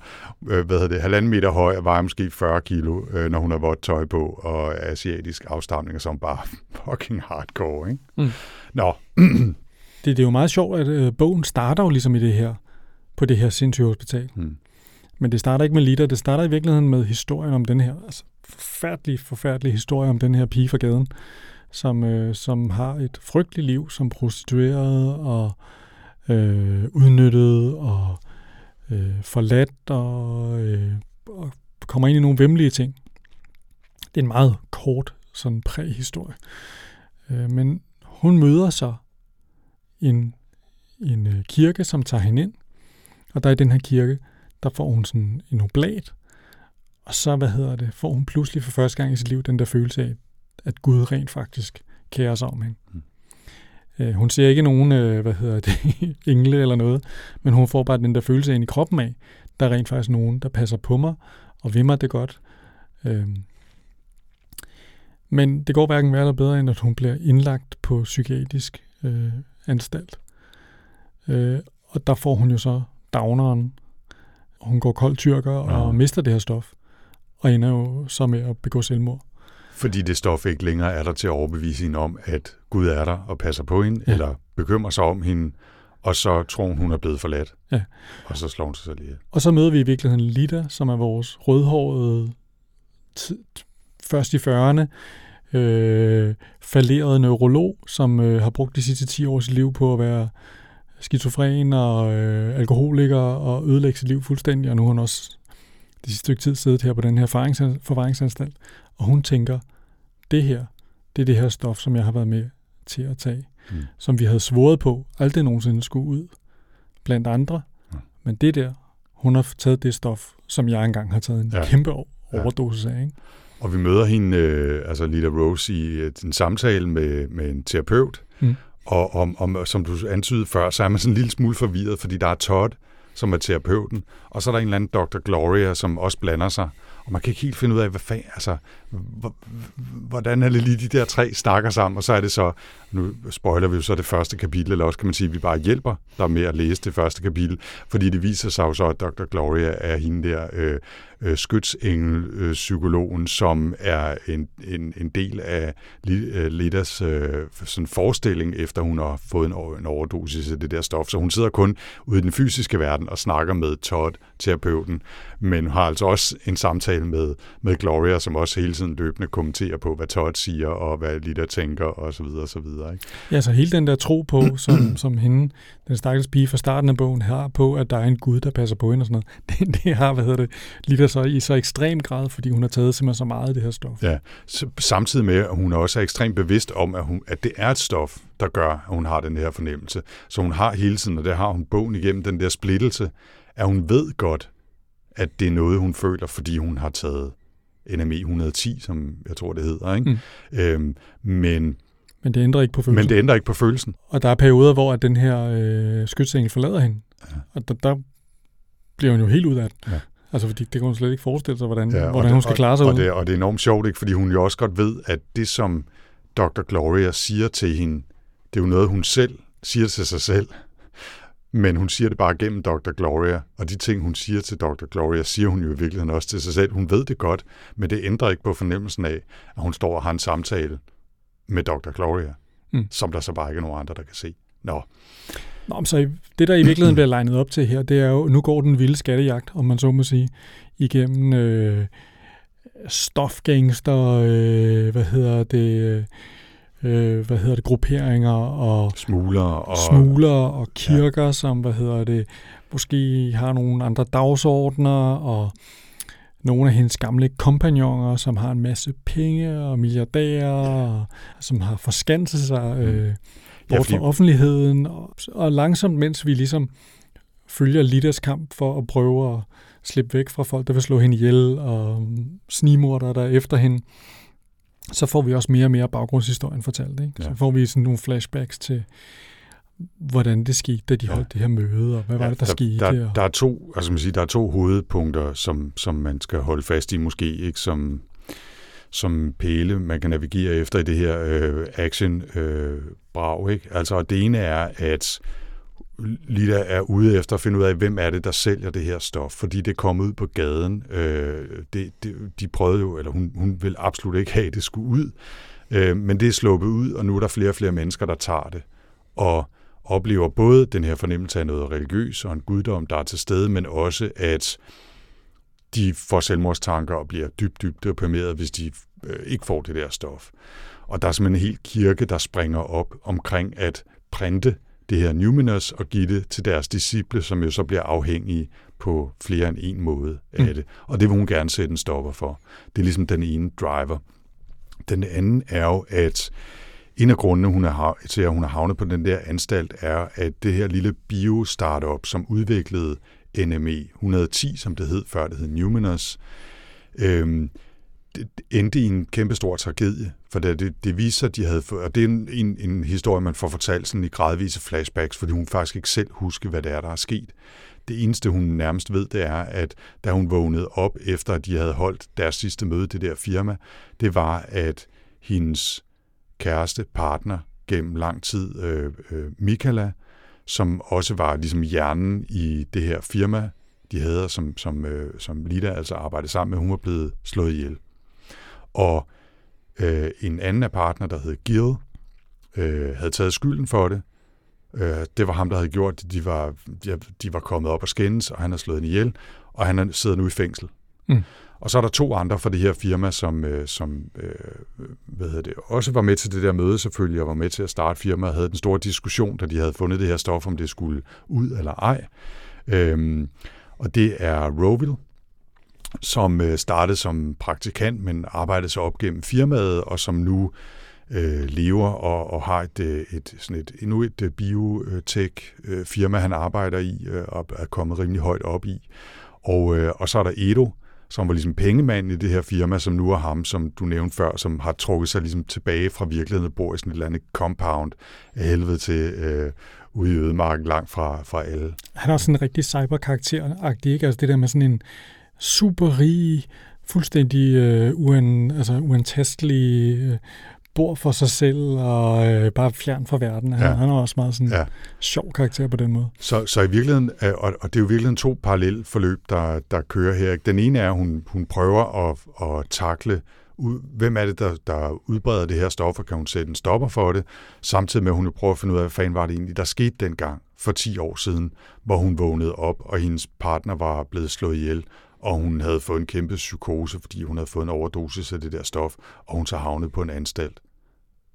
øh, hvad hedder det, halvanden meter høj og vejer måske 40 kilo, øh, når hun har vådt tøj på, og asiatisk afstamning, som bare fucking hardcore, ikke? Mm. Nå. det, det er jo meget sjovt, at øh, bogen starter jo ligesom i det her, på det her sindssyge hospital. Mm. Men det starter ikke med Lita, det starter i virkeligheden med historien om den her, altså forfærdelig, forfærdelig historie om den her pige fra gaden, som, øh, som har et frygteligt liv som prostitueret og øh, udnyttet og øh, forladt og, øh, og kommer ind i nogle vemmelige ting. Det er en meget kort sådan præhistorie. Øh, men hun møder så en, en øh, kirke, som tager hende ind, og der i den her kirke, der får hun sådan en oblat, og så, hvad hedder det, får hun pludselig for første gang i sit liv den der følelse af, at Gud rent faktisk kærer sig om hende. Mm. Øh, hun ser ikke nogen, øh, hvad hedder det, engle eller noget, men hun får bare den der følelse ind i kroppen af, der er rent faktisk nogen, der passer på mig og vil mig det godt. Øh, men det går hverken værre eller bedre, end at hun bliver indlagt på psykiatrisk øh, anstalt. Øh, og der får hun jo så downeren, hun går kold tyrker ja. og mister det her stof, og ender jo så med at begå selvmord. Fordi det stof ikke længere er der til at overbevise hende om, at Gud er der og passer på hende, ja. eller bekymrer sig om hende, og så tror hun, hun er blevet forladt. Ja. Og så slår hun sig selv ihjel. Og så møder vi i virkeligheden Lida, som er vores rødhårede, først i 40'erne, øh, falderede neurolog, som øh, har brugt de sidste 10 år sit liv på at være skizofren og øh, alkoholiker og ødelægge sit liv fuldstændig, og nu har hun også det sidste stykke tid siddet her på den her forvaringsanstalt, og hun tænker, det her, det er det her stof, som jeg har været med til at tage, mm. som vi havde svoret på, aldrig nogensinde skulle ud blandt andre, mm. men det der, hun har taget det stof, som jeg engang har taget en ja. kæmpe overdosis af, ikke? Og vi møder hende, øh, altså Lita Rose, i øh, en samtale med, med en terapeut, mm. Og om, om, som du antydede før, så er man sådan en lille smule forvirret, fordi der er Todd, som er terapeuten, og så er der en eller anden Dr. Gloria, som også blander sig. Og man kan ikke helt finde ud af, hvad fanden, altså, hvordan er det lige de der tre snakker sammen, og så er det så, nu spoiler vi jo så det første kapitel, eller også kan man sige, at vi bare hjælper dig med at læse det første kapitel, fordi det viser sig jo så, at Dr. Gloria er hende der øh, øh, skytsengel-psykologen, øh, som er en, en, en del af Lidas øh, øh, sådan forestilling, efter hun har fået en, en overdosis af det der stof. Så hun sidder kun ude i den fysiske verden og snakker med Todd, terapeuten, men har altså også en samtale med, med Gloria, som også hele tiden løbende kommenterer på, hvad Todd siger, og hvad Lida tænker, og så videre, og så videre. Ikke? Ja, så hele den der tro på, som, som hende, den stakkels pige fra starten af bogen, har på, at der er en Gud, der passer på hende og sådan noget, det, det har, hvad hedder det, Lida så i så ekstrem grad, fordi hun har taget simpelthen så meget af det her stof. Ja, samtidig med, at hun også er ekstremt bevidst om, at, hun, at det er et stof, der gør, at hun har den her fornemmelse. Så hun har hele tiden, og det har hun bogen igennem, den der splittelse, at hun ved godt, at det er noget, hun føler, fordi hun har taget NME 110, som jeg tror, det hedder. Ikke? Mm. Øhm, men Men det ændrer ikke på følelsen. Men det ændrer ikke på følelsen. Og der er perioder, hvor at den her øh, skytsengel forlader hende. Ja. Og der, der bliver hun jo helt ud af det. Ja. Altså, fordi det kan hun slet ikke forestille sig, hvordan, ja, hvordan det, hun skal klare sig og. Og det, og det er enormt sjovt, ikke? fordi hun jo også godt ved, at det, som Dr. Gloria siger til hende, det er jo noget, hun selv siger til sig selv. Men hun siger det bare gennem Dr. Gloria, og de ting, hun siger til Dr. Gloria, siger hun jo i virkeligheden også til sig selv. Hun ved det godt, men det ændrer ikke på fornemmelsen af, at hun står og har en samtale med Dr. Gloria, mm. som der så bare ikke er nogen andre, der kan se. Nå. Nå, så det, der i virkeligheden bliver legnet op til her, det er jo, nu går den vilde skattejagt, om man så må sige, igennem øh, stofgangster, øh, hvad hedder det, øh, hvad hedder det, grupperinger og smugler og, smugler og kirker, ja. som, hvad hedder det, måske har nogle andre dagsordner og nogle af hendes gamle kompagnoner, som har en masse penge og milliardærer, og, som har forskanset sig mm. øh, bort ja, fra offentligheden. Og, og langsomt, mens vi ligesom følger Lidas kamp for at prøve at slippe væk fra folk, der vil slå hende ihjel, og snimorder der efter hende, så får vi også mere og mere baggrundshistorien fortalt. Ikke? Ja. Så får vi sådan nogle flashbacks til, hvordan det skete, da de ja. holdt det her møde, og hvad ja, var det, der, der skete? Der, der, der, er to, altså man siger, der er to hovedpunkter, som, som man skal holde fast i, måske ikke som, som pæle, man kan navigere efter i det her øh, action-brag. Øh, ikke? Altså, det ene er, at Lida er ude efter at finde ud af, hvem er det, der sælger det her stof, fordi det kom ud på gaden. Øh, det, det, de prøvede jo, eller hun, hun vil absolut ikke have, at det skulle ud, øh, men det er sluppet ud, og nu er der flere og flere mennesker, der tager det, og oplever både den her fornemmelse af noget religiøs og en guddom, der er til stede, men også at de får selvmordstanker og bliver dybt, dybt deprimeret, hvis de øh, ikke får det der stof. Og der er simpelthen en hel kirke, der springer op omkring at printe det her Numinous og give det til deres disciple, som jo så bliver afhængige på flere end en måde af mm. det. Og det vil hun gerne sætte en stopper for. Det er ligesom den ene driver. Den anden er jo, at en af grundene hun er, til, at hun har havnet på den der anstalt, er, at det her lille bio-startup, som udviklede NME 110, som det hed før, det hed Numinous, øhm, det endte i en kæmpe stor tragedie, for det, det, det viser, at de havde og det er en, en, en historie, man får fortalt sådan i gradvise flashbacks, fordi hun faktisk ikke selv husker, hvad det er, der er sket. Det eneste, hun nærmest ved, det er, at da hun vågnede op, efter at de havde holdt deres sidste møde, det der firma, det var, at hendes kæreste, partner, gennem lang tid, øh, øh, Michaela, som også var ligesom hjernen i det her firma, de havde, som, som, øh, som Lida altså arbejdede sammen med, hun var blevet slået ihjel. Og øh, en anden af partner, der hed Gil, øh, havde taget skylden for det. Øh, det var ham, der havde gjort det. De var, de, de var kommet op og skændes, og han har slået en ihjel, og han sidder nu i fængsel. Mm. Og så er der to andre fra det her firma, som, øh, som øh, hvad hedder det, også var med til det der møde selvfølgelig, og var med til at starte firmaet, og havde den store diskussion, da de havde fundet det her stof, om det skulle ud eller ej. Øhm, og det er Roville, som øh, startede som praktikant, men arbejdede sig op gennem firmaet, og som nu øh, lever og, og har et, øh, et, sådan et, endnu et øh, biotech-firma, han arbejder i, øh, og er kommet rimelig højt op i. Og, og så er der Edo, som var ligesom pengemanden i det her firma, som nu er ham, som du nævnte før, som har trukket sig ligesom tilbage fra virkeligheden og bor i sådan et eller andet compound af helvede til øh, ude i ødemarken langt fra, fra alle. Han er sådan en rigtig cyberkarakter-agtig, ikke? Altså det der med sådan en super rig, fuldstændig øh, uen, altså uantastelig, øh, bor for sig selv og øh, bare fjern fra verden. Han, ja. han er også meget sådan ja. sjov karakter på den måde. Så, så i virkeligheden, øh, og, og det er jo virkelig to parallelle forløb, der, der kører her. Den ene er, at hun, hun prøver at, at takle, hvem er det, der, der udbreder det her stof, og kan hun sætte en stopper for det, samtidig med, at hun prøver at finde ud af, hvad fanden var det egentlig, der skete dengang for 10 år siden, hvor hun vågnede op, og hendes partner var blevet slået ihjel, og hun havde fået en kæmpe psykose, fordi hun havde fået en overdosis af det der stof, og hun så havnet på en anstalt.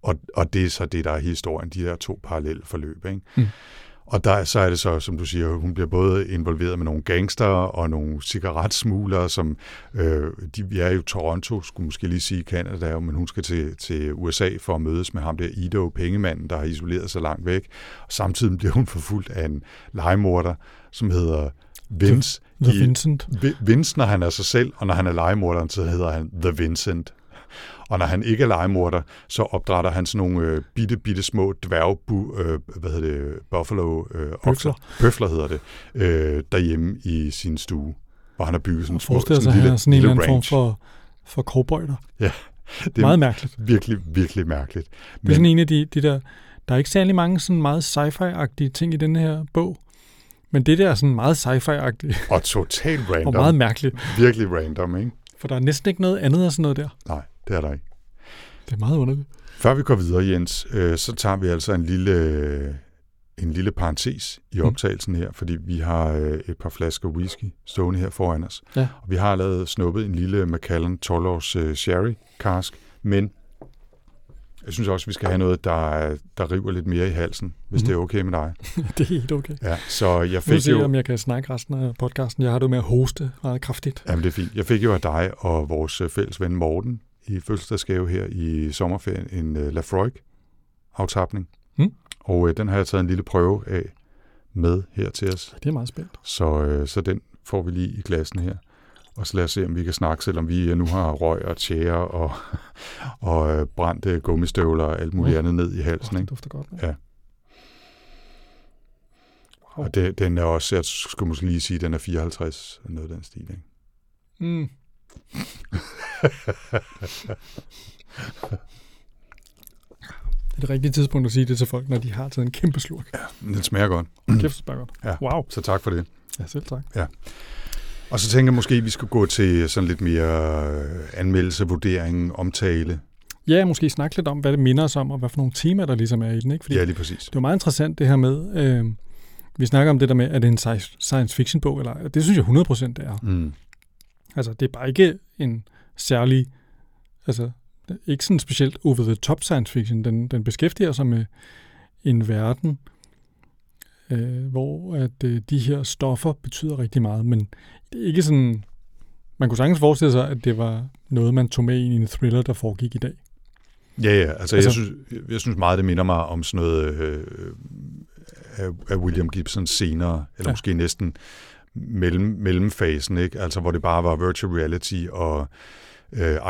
Og, og det er så det, der er historien, de der to parallelle forløb. Ikke? Mm. Og der, så er det så, som du siger, hun bliver både involveret med nogle gangster og nogle cigaretsmuglere, som øh, de, vi er jo Toronto, skulle måske lige sige Canada, men hun skal til, til USA for at mødes med ham der Ido, pengemanden, der har isoleret sig langt væk. Og samtidig bliver hun forfulgt af en legemorder, som hedder Vince. The, the Vincent. Vince, når han er sig selv, og når han er legemorderen, så hedder han The Vincent. Og når han ikke er legemorder, så opdrætter han sådan nogle øh, bitte, bitte små dværgbu, øh, hvad hedder det, buffalo øh, okser. Bøfler hedder det, øh, derhjemme i sin stue. Og han har bygget sådan, små, sådan at en han lille, er sådan en lille eller anden form for, for cowboyder. Ja, det er Meget mærkeligt. virkelig, virkelig mærkeligt. Det er sådan en af de, de der... Der er ikke særlig mange sådan meget sci-fi-agtige ting i den her bog. Men det der er sådan meget sci-fi-agtigt Og totalt og random. meget mærkeligt. Virkelig random, ikke? For der er næsten ikke noget andet af sådan noget der. Nej, det er der ikke. Det er meget underligt. Før vi går videre, Jens, øh, så tager vi altså en lille, øh, en lille parentes i Mm. optagelsen her, fordi vi har øh, et par flasker whisky stående her foran os. Ja. Og vi har lavet snuppet en lille Macallan 12 års øh, sherry cask, men jeg synes også, vi skal have noget, der, der river lidt mere i halsen, hvis Mhm. det er okay med dig. det er helt okay. Ja, så jeg Nu fik se, jo... om jeg kan snakke resten af podcasten. Jeg har det med at hoste meget kraftigt. Jamen, det er fint. Jeg fik jo af dig og vores øh, fælles ven Morten i fødselsdagsgave her i sommerferien en uh, Lafroig aftapning. Mm. Og øh, den har jeg taget en lille prøve af med her til os. Det er meget spændt. Så, øh, så den får vi lige i glassen her. Og så lad os se, om vi kan snakke, selvom vi øh, nu har røg og tjære og, og øh, brændte gummistøvler og alt muligt Mm. andet ned i halsen. Oh, det Ikke? dufter godt. Ja. Og det, den er også, jeg skulle måske lige sige, den er 54, noget af den stil. Ikke? Mm. Det er det rigtige tidspunkt at sige det til folk, når de har taget en kæmpe slurk. Men Den smager godt. Kæft, smager godt. Ja. Wow. Så tak for det. Ja, selv tak. Og så tænker jeg måske, at vi skal gå til sådan lidt mere øh, anmeldelse, vurdering, omtale. Ja, måske snakke lidt om, hvad det minder os om, og hvad for nogle temaer, der ligesom er i den. Ikke? Fordi Ja, lige præcis. det var meget interessant det her med, øh, vi snakker om det der med, at det er en sci- science fiction bog, eller det synes jeg 100% det er. Mm. Altså, det er bare ikke en særlig, altså, ikke sådan specielt over the top science fiction. Den, den beskæftiger sig med en verden, øh, hvor at øh, de her stoffer betyder rigtig meget, men det er ikke sådan, man kunne sagtens forestille sig, at det var noget, man tog med ind i en thriller, der foregik i dag. Ja, ja. Altså, altså, jeg, synes, jeg synes meget, det minder mig om sådan noget øh, af, af William Gibson senere, eller Ja. ja. måske næsten mellem, mellemfasen, ikke? Altså, hvor det bare var virtual reality og øh,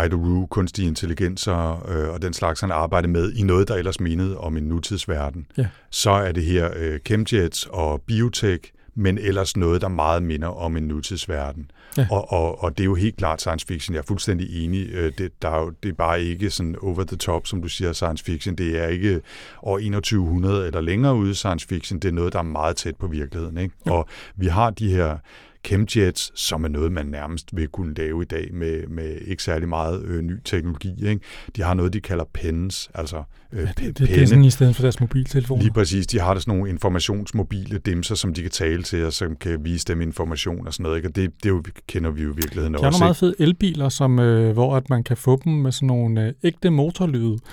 Idaru, kunstig intelligenser øh, og den slags, han arbejdede med i noget, der ellers mindede om en nutidsverden. Ja. Så er det her øh, chemjets og biotech, men ellers noget, der meget minder om en nutidsverden. Ja. Og, og, og det er jo helt klart science fiction. Jeg er fuldstændig enig. Øh, Det, der er, jo, det er bare ikke sådan over the top, som du siger, science fiction. Det er ikke år 2100 eller længere ude science fiction. Det er noget, der er meget tæt på virkeligheden. Ikke? Ja. Og vi har de her chemjets, som er noget, man nærmest vil kunne lave i dag med, med ikke særlig meget øh, ny teknologi. Ikke? De har noget, de kalder pens, altså øh, Ja, det, det, det er sådan i stedet for deres mobiltelefoner. Lige præcis. De har der sådan nogle informationsmobile dimser, som de kan tale til, og som kan vise dem information og sådan noget. Ikke? Og det, det er jo, kender vi jo i virkeligheden De har også. nogle meget fede elbiler, som, øh, hvor at man kan få dem med sådan nogle øh, ægte motorlyde.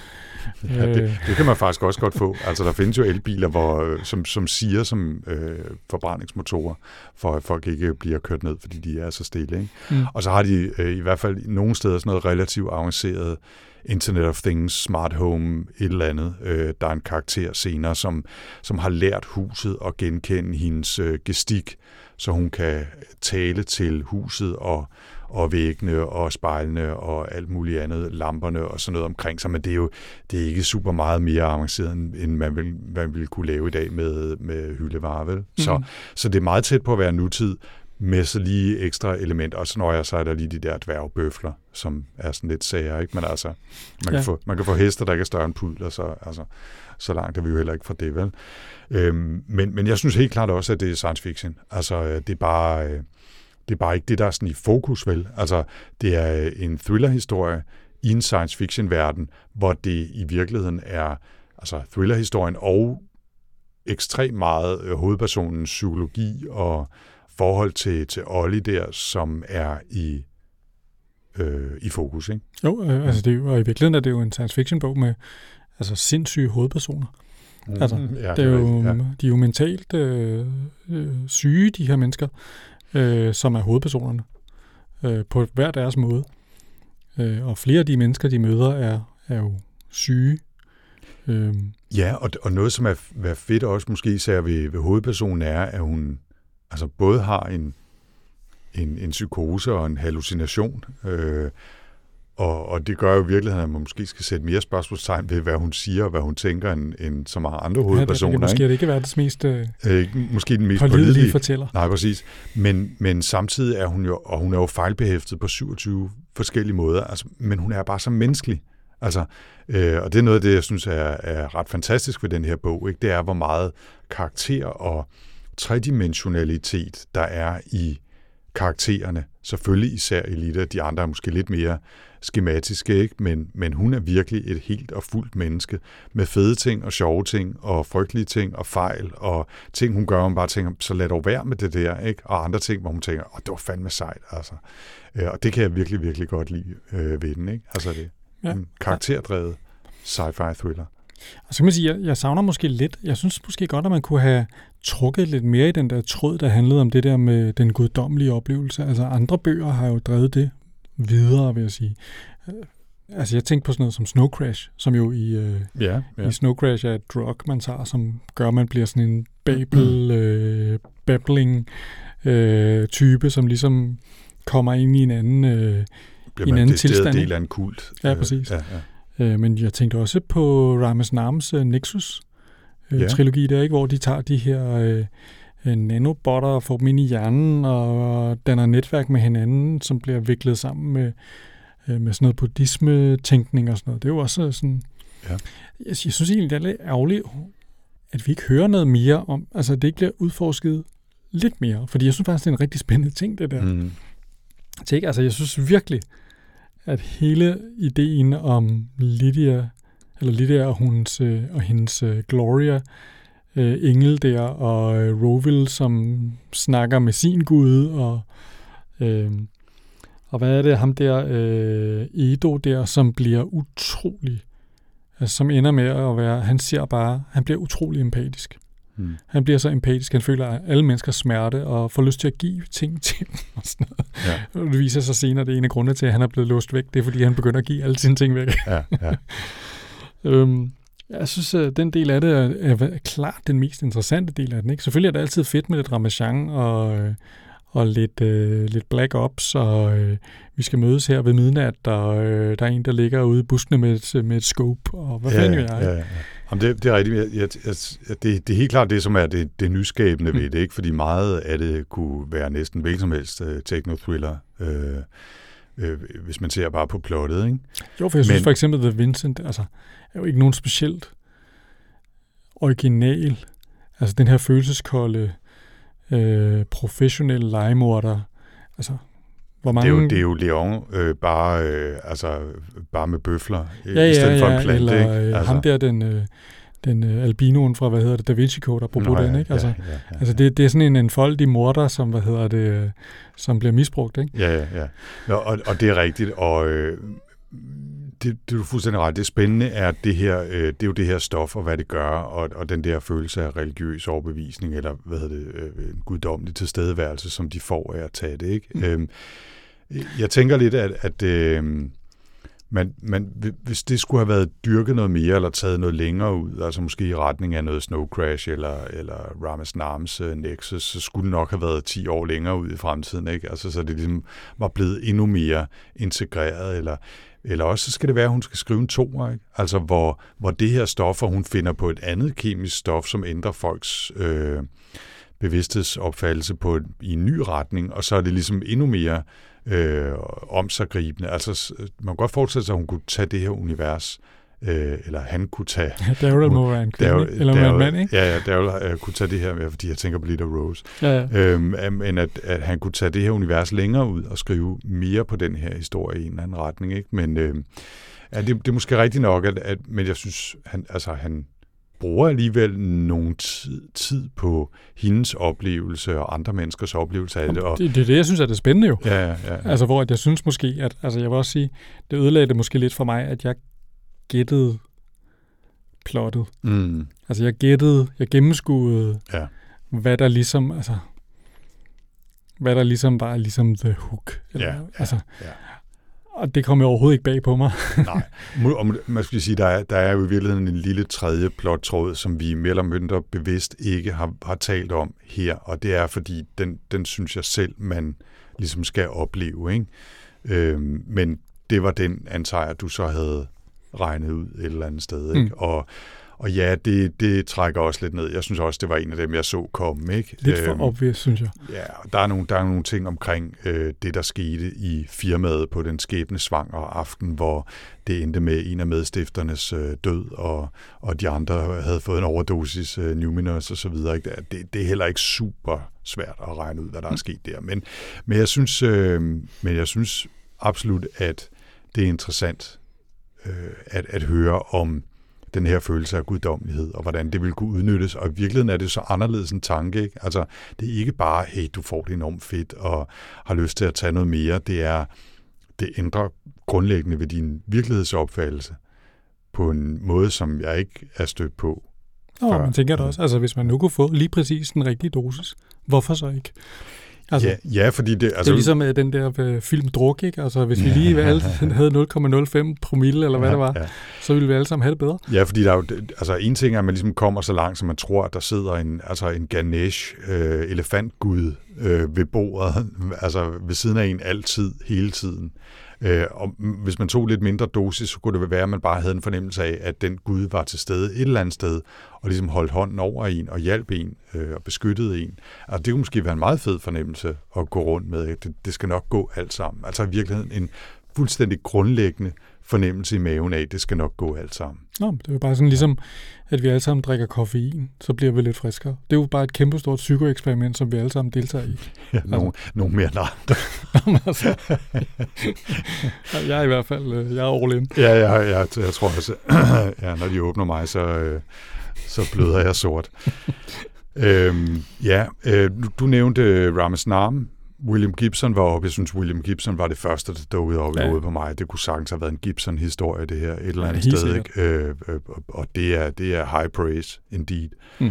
Ja, det, Øh, det kan man faktisk også godt få. Altså, der findes jo elbiler, hvor, øh, som, som siger som øh, forbrændingsmotorer, for at folk ikke bliver kørt ned, fordi de er så stille. Ikke? mm. Og så har de øh, i hvert fald nogle steder sådan noget relativt avanceret Internet of Things, Smart Home, et eller andet. Øh, der er en karakter senere, som, som har lært huset at genkende hendes øh, gestik, så hun kan tale til huset og, og væggene og spejlene og alt muligt andet, lamperne og sådan noget omkring sig. Men det er jo det er ikke super meget mere avanceret, end man vil, man vil kunne lave i dag med, med hyldevarer. Vel? Så, Mhm. så det er meget tæt på at være nutid, med så lige ekstra elementer. Og så når jeg så er der lige de der dværgbøfler, som er sådan lidt sager, ikke? Men altså, man, Ja. kan få, man kan få hester, der ikke er større end pudler, så, altså, så langt er vi jo heller ikke fra det, vel? Øhm, men, men jeg synes helt klart også, at det er science fiction. Altså, øh, det er bare... Øh, det er bare ikke det, der er sådan i fokus, vel? Altså, det er øh, en thriller-historie i en science fiction-verden, hvor det i virkeligheden er altså thriller-historien og ekstremt meget hovedpersonens psykologi og forhold til, til Ollie der, som er i, øh, i fokus, ikke? Jo, øh, altså det er jo, og i virkeligheden er det jo en science fiction bog med altså sindssyge hovedpersoner. Altså, ja, det er jo, ja. De er jo mentalt øh, øh, syge, de her mennesker, øh, som er hovedpersonerne, øh, på hver deres måde. Øh, og flere af de mennesker, de møder, er, er jo syge. Øh, Ja, og, og noget, som er, er fedt også måske især ved, ved hovedpersonen, er, at hun altså både har en, en, en psykose og en hallucination, øh, Og, og det gør jo i virkeligheden, at man måske skal sætte mere spørgsmålstegn ved, hvad hun siger og hvad hun tænker, end, end så mange andre hovedpersoner. Ja, det, det måske ikke? det ikke verdens mest øh, Øh, måske den mest pålidelige pålidelige. fortæller. Nej, præcis. Men, men samtidig er hun jo, og hun er jo fejlbehæftet på 27 forskellige måder, altså, men hun er bare så menneskelig. Altså, øh, og det er noget af det, jeg synes er, er ret fantastisk ved den her bog, ikke? det er, hvor meget karakter og tredimensionalitet, der er i karaktererne. Selvfølgelig især Elita, de andre er måske lidt mere skematiske, ikke? Men, men hun er virkelig et helt og fuldt menneske med fede ting og sjove ting og frygtelige ting og fejl og ting, hun gør, hvor hun bare tænker, så lad dog være med det der, ikke? Og andre ting, hvor hun tænker, åh, det var fandme sejt, altså. Øh, Og det kan jeg virkelig, virkelig godt lide øh, ved den, ikke? Altså det ja. en karakterdrevet sci-fi thriller. Og så kan man sige, jeg, jeg savner måske lidt, jeg synes måske godt, at man kunne have trukket lidt mere i den der tråd, der handlede om det der med den guddommelige oplevelse. Altså andre bøger har jo drevet det videre, vil jeg sige. Øh, Altså jeg tænkte på sådan noget som Snow Crash, som jo i, øh, Ja, ja. i Snow Crash er et drug, man tager, som gør, at man bliver sådan en babel, øh, babbling øh, type, som ligesom kommer ind i en anden... Øh, Bliver i en man anden tilstand, del ikke? af en kult. Ja, Øh, præcis. Ja, ja. Øh, men jeg tænkte også på Rames Nams øh, Nexus øh, Ja. der, ikke, hvor de tager de her øh, øh, nanobotter og får dem ind i hjernen og danner netværk med hinanden, som bliver viklet sammen med, øh, med sådan noget buddhisme-tænkning og sådan noget. Det er jo også sådan... Ja. Jeg, jeg synes egentlig, det er lidt ærgerligt, at vi ikke hører noget mere om... Altså, det ikke bliver udforsket lidt mere, fordi jeg synes faktisk, det er en rigtig spændende ting, det der. Mm. Ikke? Altså, jeg synes virkelig, at hele ideen om Lydia, eller Lydia og, hendes, øh, og hendes øh, Gloria, øh, engel der, og øh, Roville, som snakker med sin gud, og, øh, og hvad er det, ham der, øh, Edo der, som bliver utrolig, altså, som ender med at være, han ser bare, han bliver utrolig empatisk. Mm. Han bliver så empatisk, han føler alle menneskers smerte, og får lyst til at give ting til dem, og sådan noget. Ja, Og det viser sig senere, at det er en af grundene til, at han er blevet låst væk. Det er, fordi han begynder at give alle sine ting væk. ja, ja. øhm, jeg synes, at den del af det er, er klart den mest interessante del af den. Ikke? Selvfølgelig er det altid fedt med lidt ramachan og, øh, og lidt, øh, lidt black ops, og øh, vi skal mødes her ved midnat, og øh, der er en, der ligger ude i buskene med et, med et scope, og hvad ja, fanden jeg? Ja, ja. Jamen, det, det er rigtigt. Jeg, jeg, jeg, det, det er helt klart det, som er det, det nyskabende Mm. ved det, ikke? fordi meget af det kunne være næsten hvilken som helst uh, techno-thriller, øh, øh, hvis man ser bare på plottet. Ikke? Jo, for jeg synes Men- for eksempel, The Vincent altså, er jo ikke nogen specielt original. Altså den her følelseskolde, øh, professionelle legemorder. Altså, hvor mange... Det, er jo, det er jo Leon øh, bare, øh, altså, bare med bøfler, ja, i stedet ja, for ja, en plante. eller ikke? øh, Altså, ham der, den, øh, den øh, albinoen fra, hvad hedder det, Da Vinci Code, apropos Nå, den, ja, ikke? Altså, ja, ja, ja, altså det, det er sådan en enfoldig morder, som, hvad hedder det, øh, som bliver misbrugt, ikke? Ja, ja, ja. Nå, og, og det er rigtigt, og øh, det, det er du fuldstændig ret. Det spændende er det her, øh, det er jo det her stof, og hvad det gør, og, og den der følelse af religiøs overbevisning, eller hvad hedder det, øh, en guddommelig tilstedeværelse, som de får af at tage det, ikke? Mm. Øhm, jeg tænker lidt, at, at øh, man, man, hvis det skulle have været dyrket noget mere, eller taget noget længere ud, altså måske i retning af noget Snow Crash, eller, eller Ramas Nams uh, Nexus, så skulle det nok have været 10 år længere ud i fremtiden, ikke? Altså, så det ligesom var blevet endnu mere integreret, eller, eller også så skal det være, at hun skal skrive en toer, ikke? Altså, hvor, hvor det her stof, og hun finder på et andet kemisk stof, som ændrer folks øh, bevidsthedsopfattelse på et, i en ny retning, og så er det ligesom endnu mere øh, omsaggribende. Altså, man kan godt forestille sig, at hun kunne tage det her univers, øh, eller han kunne tage... Daryl må være en kvinde, Daryl- eller være en Daryl- mand, ikke? Ja, ja, Daryl øh, kunne tage det her med, fordi jeg tænker på Lita Rose. Ja, ja. Øhm, men at, at han kunne tage det her univers længere ud og skrive mere på den her historie i en eller anden retning. Ikke? Men øh, ja, det, det er måske rigtigt nok, at, at, men jeg synes, han, altså, han bruger alligevel nogen tid, tid på hendes oplevelse og andre menneskers oplevelse af det. Og, Det, det er det, jeg synes er det spændende jo. ja, ja, ja. Altså, hvor at jeg synes måske, at altså, jeg vil også sige, det ødelagde det måske lidt for mig, at jeg gættede plottet. Mm, Altså, jeg gættede, jeg gennemskuede, Ja. hvad der ligesom, altså, hvad der ligesom var ligesom the hook. Ja, ja, altså, ja. Og det kom jo overhovedet ikke bag på mig. Nej, og man skal sige, der er, der er jo i virkeligheden en lille tredje plottråd, som vi mere eller mindre bevidst ikke har, har talt om her, og det er, fordi den, den synes jeg selv, man ligesom skal opleve. Ikke? Øhm, men det var den, antager jeg, du så havde regnet ud et eller andet sted. Ikke? Mm. Og, og ja, det, det trækker også lidt ned. Jeg synes også, det var en af dem, jeg så komme. Ikke? Lidt for Øhm, obvious, synes jeg. Ja, og der er nogle, der er nogle ting omkring øh, det, der skete i firmaet på den skæbne svang og aften, hvor det endte med en af medstifternes øh, død, og, og de andre havde fået en overdosis øh, Numinous og så videre. Ikke? Det, det er heller ikke super svært at regne ud, hvad der er sket der. Men, men, jeg, synes, øh, men jeg synes absolut, at det er interessant øh, at, at høre om den her følelse af guddommelighed, og hvordan det vil kunne udnyttes. Og i virkeligheden er det så anderledes en tanke. Ikke? Altså, det er ikke bare, hey, du får det enormt fedt, og har lyst til at tage noget mere. Det er, det ændrer grundlæggende ved din virkelighedsopfattelse på en måde, som jeg ikke er stødt på. Nå, før. man tænker det også. Altså, hvis man nu kunne få lige præcis den rigtige dosis, hvorfor så ikke? Altså, Ja, ja, fordi det... altså, Altså, det er ligesom øh, den der øh, film Druk, ikke? Altså, hvis vi lige alle havde 0,05 promille, eller hvad ja, det var, Ja. så ville vi alle sammen have det bedre. Ja, fordi der er jo, altså en ting er, at man ligesom kommer så langt, som man tror, at der sidder en, altså en Ganesh øh, elefantgud øh, ved bordet, altså ved siden af en altid, hele tiden. Øh, og hvis man tog lidt mindre dosis, så kunne det være, at man bare havde en fornemmelse af, at den gud var til stede et eller andet sted, og ligesom holdt hånden over en, og hjalp en, øh, og beskyttede en. Altså det kunne måske være en meget fed fornemmelse at gå rundt med. Det, det skal nok gå alt sammen. Altså i virkeligheden en fuldstændig grundlæggende fornemmelse i maven af, det skal nok gå alt sammen. Nå, det er jo bare sådan ligesom, at vi alle sammen drikker koffein, så bliver vi lidt friskere. Det er jo bare et kæmpestort psykoeksperiment, som vi alle sammen deltager i. Ja, nogle, nogle mere end andre. Jamen, altså, jeg er i hvert fald, øh, jeg er all in. Ja, ja, ja jeg, jeg tror også, ja, når de åbner mig, så, øh, så bløder jeg sort. øhm, ja, øh, du, du nævnte Ramasnam. William Gibson var oppe. Jeg synes, William Gibson var det første, der dukkede op i Ja. hovedet på mig. Det kunne sagtens have været en Gibson-historie, det her, et eller Ja, andet helt sted. Ikke? Øh, øh, og det er, det er high praise, indeed. Mm.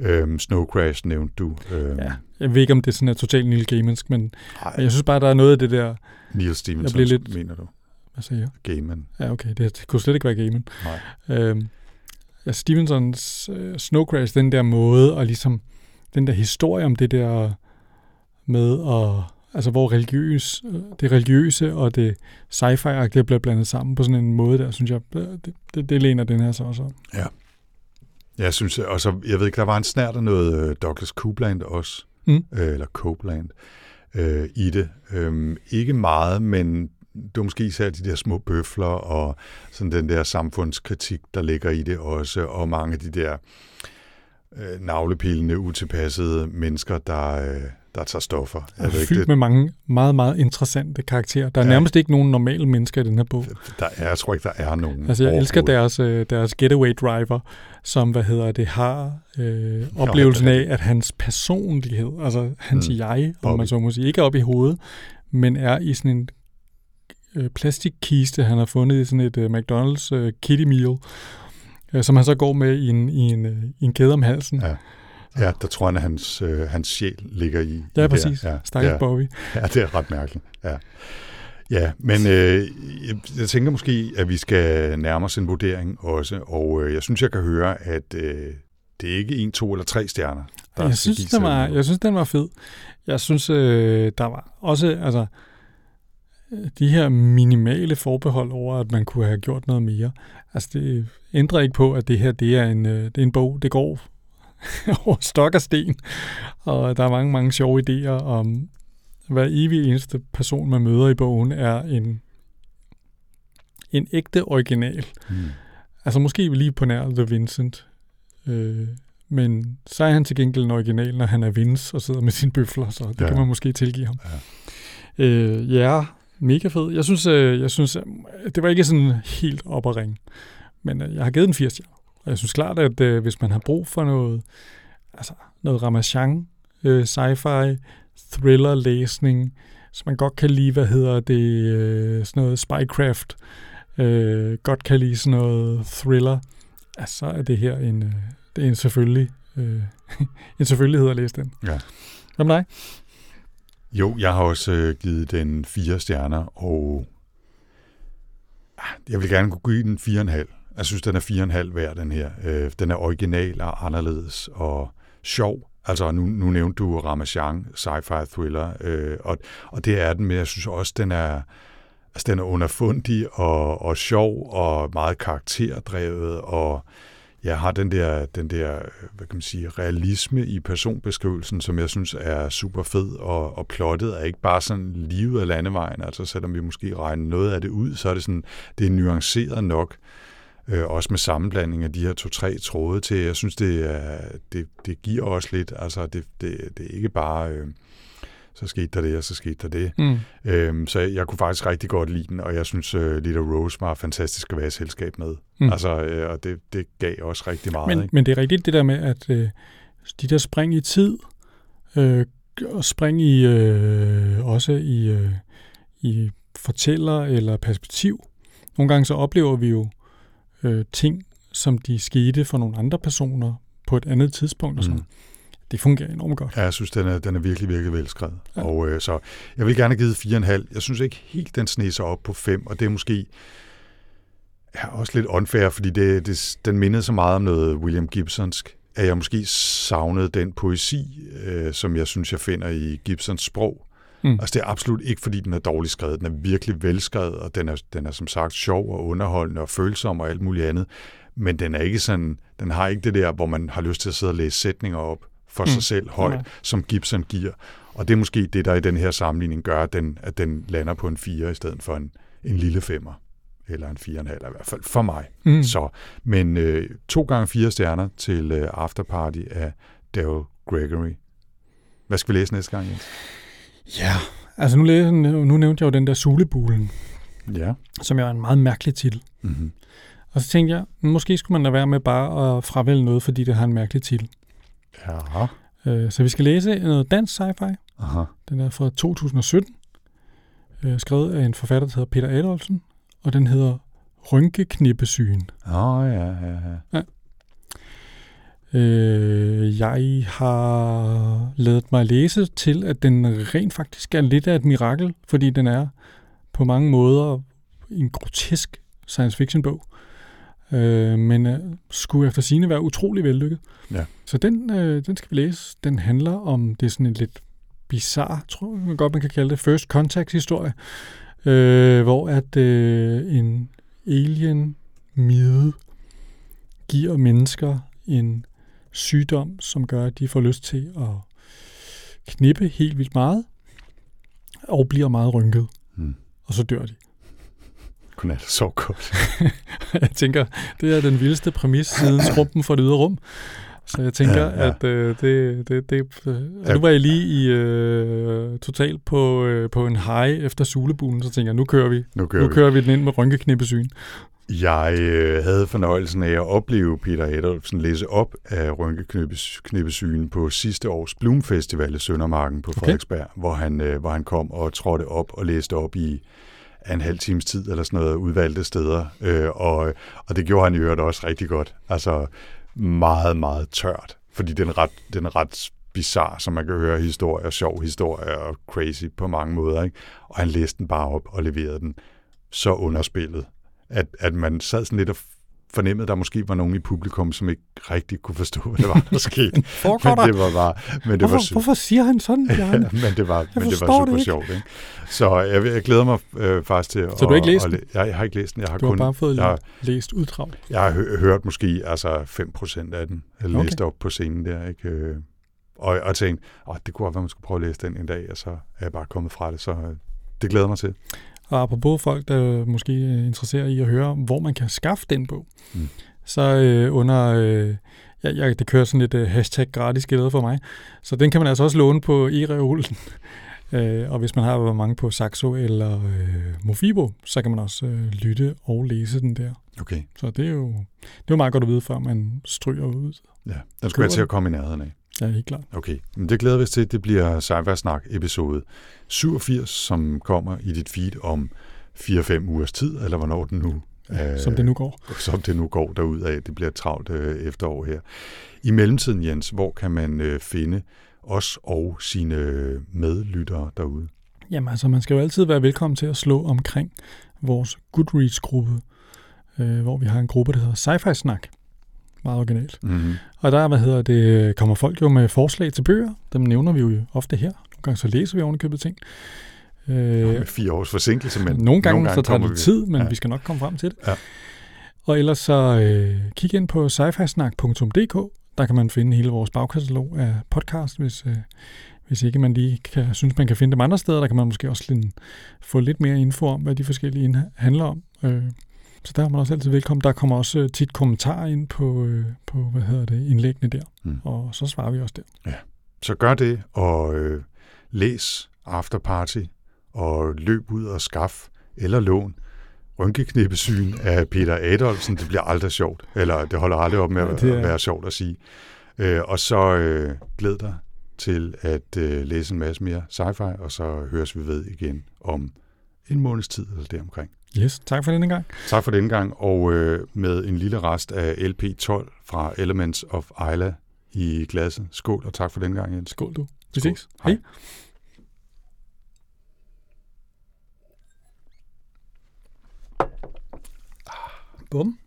Øhm, Snow Crash nævnte du. Øhm, Ja. Jeg ved ikke, om det er sådan er totalt Neil Gaimansk, men Ej, jeg synes bare, der er noget af det der... Neil Stevenson, bliver lidt- mener du? Hvad siger jeg? Gaiman. Ja, okay, det, det kunne slet ikke være Gaiman. Nej. Øhm, ja, Stevensons øh, Snow Crash, den der måde, og ligesom den der historie om det der med at altså hvor religiøs, det religiøse og det sci-fi-agtige bliver blandet sammen på sådan en måde der, synes jeg, øh, det, det, det læner den her så også om. Jeg synes, og så, jeg ved ikke, der var en snært af noget øh, Douglas Coupland også, Mm. øh, eller Copeland, øh, i det. Øhm, ikke meget, men det var måske især de der små bøfler, og sådan den der samfundskritik, der ligger i det også, og mange af de der øh, navlepillende, utilpassede mennesker, der, øh, der tager stoffer. Jeg ved fyldt med mange meget, meget interessante karakterer. Der er Ja. nærmest ikke nogen normale mennesker i den her bog. Der er, jeg tror ikke, der er nogen. Altså, jeg elsker deres, øh, deres getaway driver, som, hvad hedder det, har øh, oplevelsen af, at hans personlighed, altså hans Mm. mm. jeg, om Bobby. man så må sige, ikke er oppe i hovedet, men er i sådan en øh, plastikkiste, han har fundet i sådan et øh, McDonald's øh, kitty meal, øh, som han så går med i en, i en, øh, i en kæde om halsen. Ja. Ja, der tror han, at hans, øh, hans sjæl ligger i. Ja, i præcis. Der. Ja, Stakkels ja. Bobby. Ja, det er ret mærkeligt. Ja, ja men øh, jeg, tænker måske, at vi skal nærme os en vurdering også, og øh, jeg synes, jeg kan høre, at øh, det er ikke en, to eller tre stjerner, der jeg synes, den var, jeg synes, den var fed. Jeg synes, øh, der var også, altså, de her minimale forbehold over, at man kunne have gjort noget mere. Altså, det ændrer ikke på, at det her, det er en, øh, det er en bog, det går over stok og sten, og der er mange, mange sjove idéer om, hver evig eneste person, man møder i bogen, er en, en ægte original. Mm. Altså måske lige på nær The Vincent. Øh, men så er han til gengæld en original, når han er Vince og sidder med sine bøfler, så det Ja. ja. kan man måske tilgive ham. Ja. Øh, ja, mega fed. Jeg synes, øh, jeg synes, øh, det var ikke sådan helt op at ringe, men øh, jeg har givet den 80 stjerner. Og jeg synes klart, at øh, hvis man har brug for noget, altså noget Ramachan, øh, sci-fi, thriller-læsning, så man godt kan lide, hvad hedder det, øh, sådan noget spycraft, øh, godt kan lide sådan noget thriller, altså, så er det her en, øh, det er en selvfølgelig, øh, en selvfølgelighed at læse den. Ja. Hvad med dig? Jo, jeg har også øh, givet den fire stjerner, og ah, jeg vil gerne kunne give den fire og en halv. Jeg synes, den er fire og en halv værd, den her. Øh, den er original og anderledes og sjov. Altså, nu, nu nævnte du Ramachan, sci-fi thriller, øh, og, og det er den, men jeg synes også, den er, Altså, den er underfundig og, og sjov og meget karakterdrevet og jeg har den der, den der hvad kan man sige, realisme i personbeskrivelsen, som jeg synes er super fed, og, og plottet er ikke bare sådan livet af landevejen, altså selvom vi måske regner noget af det ud, så er det sådan, det er nuanceret nok, øh, også med sammenblanding af de her to-tre tråde til, jeg synes, det, er, det, det giver også lidt, altså det, det, det er ikke bare... Øh, så skete der det, og så skete der det. Mm. Øhm, så jeg, jeg kunne faktisk rigtig godt lide den, og jeg synes, uh, Lita Rose var fantastisk at være i selskab med. Mm. Altså, øh, og det, det gav også rigtig meget. Men, ikke? men det er rigtigt det der med, at øh, de der spring i tid, øh, og spring i øh, også i, øh, i fortæller eller perspektiv. Nogle gange så oplever vi jo øh, ting, som de skete for nogle andre personer på et andet tidspunkt. Og sådan. Mm det fungerer enormt godt. Ja, jeg synes, den er, den er virkelig, virkelig velskrevet. Ja. Og øh, så jeg vil gerne givet 4,5. Jeg synes ikke helt, den sneser op på 5, og det er måske ja, også lidt unfair, fordi det, det, den mindede så meget om noget William Gibsonsk, at jeg måske savnede den poesi, øh, som jeg synes, jeg finder i Gibsons sprog. Mm. Altså det er absolut ikke, fordi den er dårligt skrevet. Den er virkelig velskrevet, og den er, den er som sagt sjov og underholdende og følsom og alt muligt andet. Men den er ikke sådan, den har ikke det der, hvor man har lyst til at sidde og læse sætninger op for mm. sig selv højt, ja. som Gibson giver. Og det er måske det, der i den her sammenligning gør, at den, at den lander på en 4 i stedet for en, en lille femmer. Eller en 4,5 i hvert fald for mig. Mm. Så, men øh, to gange fire stjerner til øh, Afterparty af Daryl Gregory. Hvad skal vi læse næste gang, Jens? Ja, altså nu, læser, nu nævnte jeg jo den der Sulebulen, ja. som er en meget mærkelig titel. Mm-hmm. Og så tænkte jeg, måske skulle man da være med bare at fravælge noget, fordi det har en mærkelig titel. Ja. Øh, så vi skal læse noget dansk sci-fi. Aha. Den er fra 2017, øh, skrevet af en forfatter, der hedder Peter Adolfsen, og den hedder Rynkeknippesygen. Åh, oh, ja, ja, ja. ja. Øh, jeg har lavet mig læse til, at den rent faktisk er lidt af et mirakel, fordi den er på mange måder en grotesk science fiction bog øh, men øh, skulle efter sine være utrolig vellykket. Ja. Så den, øh, den skal vi læse. Den handler om, det er sådan en lidt bizarre, tror jeg godt, man kan kalde det, first contact historie, øh, hvor at øh, en alien mide giver mennesker en sygdom, som gør, at de får lyst til at knippe helt vildt meget, og bliver meget rynket. Hmm. Og så dør de. Godnat, så godt. jeg tænker, det er den vildeste præmis siden skrumpen for det ydre rum. Så jeg tænker, ja, ja. at øh, det, det, det øh, ja. nu var jeg lige i øh, totalt på, øh, på en high efter sulebulen, så tænker jeg, nu kører vi. Nu kører, nu vi. kører vi den ind med rynkeknippesyn. Jeg øh, havde fornøjelsen af at opleve Peter Adolfsen læse op af rynkeknippesyn på sidste års Bloom Festival i Søndermarken på Frederiksberg, okay. hvor, han, øh, hvor han kom og trådte op og læste op i en halv times tid eller sådan noget udvalgte steder. Øh, og, og det gjorde han i øvrigt også rigtig godt. Altså meget, meget tørt. Fordi den er ret, den er ret bizarre, som man kan høre historier, sjov historier og crazy på mange måder. Ikke? Og han læste den bare op og leverede den så underspillet, at, at man sad sådan lidt og fornemmede, at der måske var nogen i publikum, som ikke rigtig kunne forstå, hvad det var, der skete. men det var bare... Men det hvorfor, var hvorfor siger han sådan, ja, men det var, men det var super det sjovt. Ikke? Så jeg, jeg glæder mig øh, faktisk til Så at... du har ikke læst den? Jeg, jeg har ikke læst den. Jeg har du kun, har bare fået jeg, læst uddrag? Jeg har hø- hørt måske altså 5% af den. Jeg okay. læste op på scenen der, ikke? Øh, og, og tænkte, åh, det kunne godt være, man skulle prøve at læse den en dag, og så er jeg bare kommet fra det, så øh, det glæder mig til. Og apropos folk, der måske er interesseret i at høre, hvor man kan skaffe den bog, mm så øh, under... Øh, ja, ja, det kører sådan lidt øh, hashtag gratis glæde for mig. Så den kan man altså også låne på e-reolen. øh, og hvis man har mange på Saxo eller øh, Mofibo, så kan man også øh, lytte og læse den der. Okay. Så det er jo, det er jo meget godt at vide, før man stryger ud. Ja, den skulle være til at komme i nærheden af. Ja, helt klart. Okay, men det glæder vi os til. Det bliver sci Snak episode 87, som kommer i dit feed om 4-5 ugers tid, eller hvornår den nu Ja, som det nu går. Som det nu går derud af. Det bliver et travlt øh, efterår her. I mellemtiden, Jens, hvor kan man øh, finde os og sine medlyttere derude? Jamen altså, man skal jo altid være velkommen til at slå omkring vores Goodreads-gruppe, øh, hvor vi har en gruppe, der hedder Sci-Fi Snak. Meget originalt. Mm-hmm. Og der, hvad hedder det, kommer folk jo med forslag til bøger. Dem nævner vi jo ofte her. Nogle gange så læser vi ovenikøbet ting. Øh, Med fire års forsinkelse, men nogle gange, nogle så tager det vi- tid, men ja. vi skal nok komme frem til det. Ja. Og ellers så øh, kig ind på sci-fi-snak.dk. Der kan man finde hele vores bagkatalog af podcast, hvis, øh, hvis ikke man lige kan, synes, man kan finde dem andre steder. Der kan man måske også lige få lidt mere info om, hvad de forskellige handler om. Øh, så der er man også altid velkommen. Der kommer også øh, tit kommentarer ind på, øh, på hvad hedder det, indlæggene der. Mm. Og så svarer vi også der. Så gør det, og øh, læs Afterparty, og løb ud og skaf, eller lån, rynkeknippesyn af Peter Adolfsen. Det bliver aldrig sjovt, eller det holder aldrig op med at, Det er- at være sjovt at sige. Øh, og så øh, glæd dig til at øh, læse en masse mere sci-fi, og så høres vi ved igen om en måneds tid eller deromkring. Yes, tak for denne gang. Tak for denne gang, og øh, med en lille rest af LP12 fra Elements of Isla i glasset. Skål, og tak for denne gang, Jens. Skål du. Vi ses. Hej. Hej. Bum.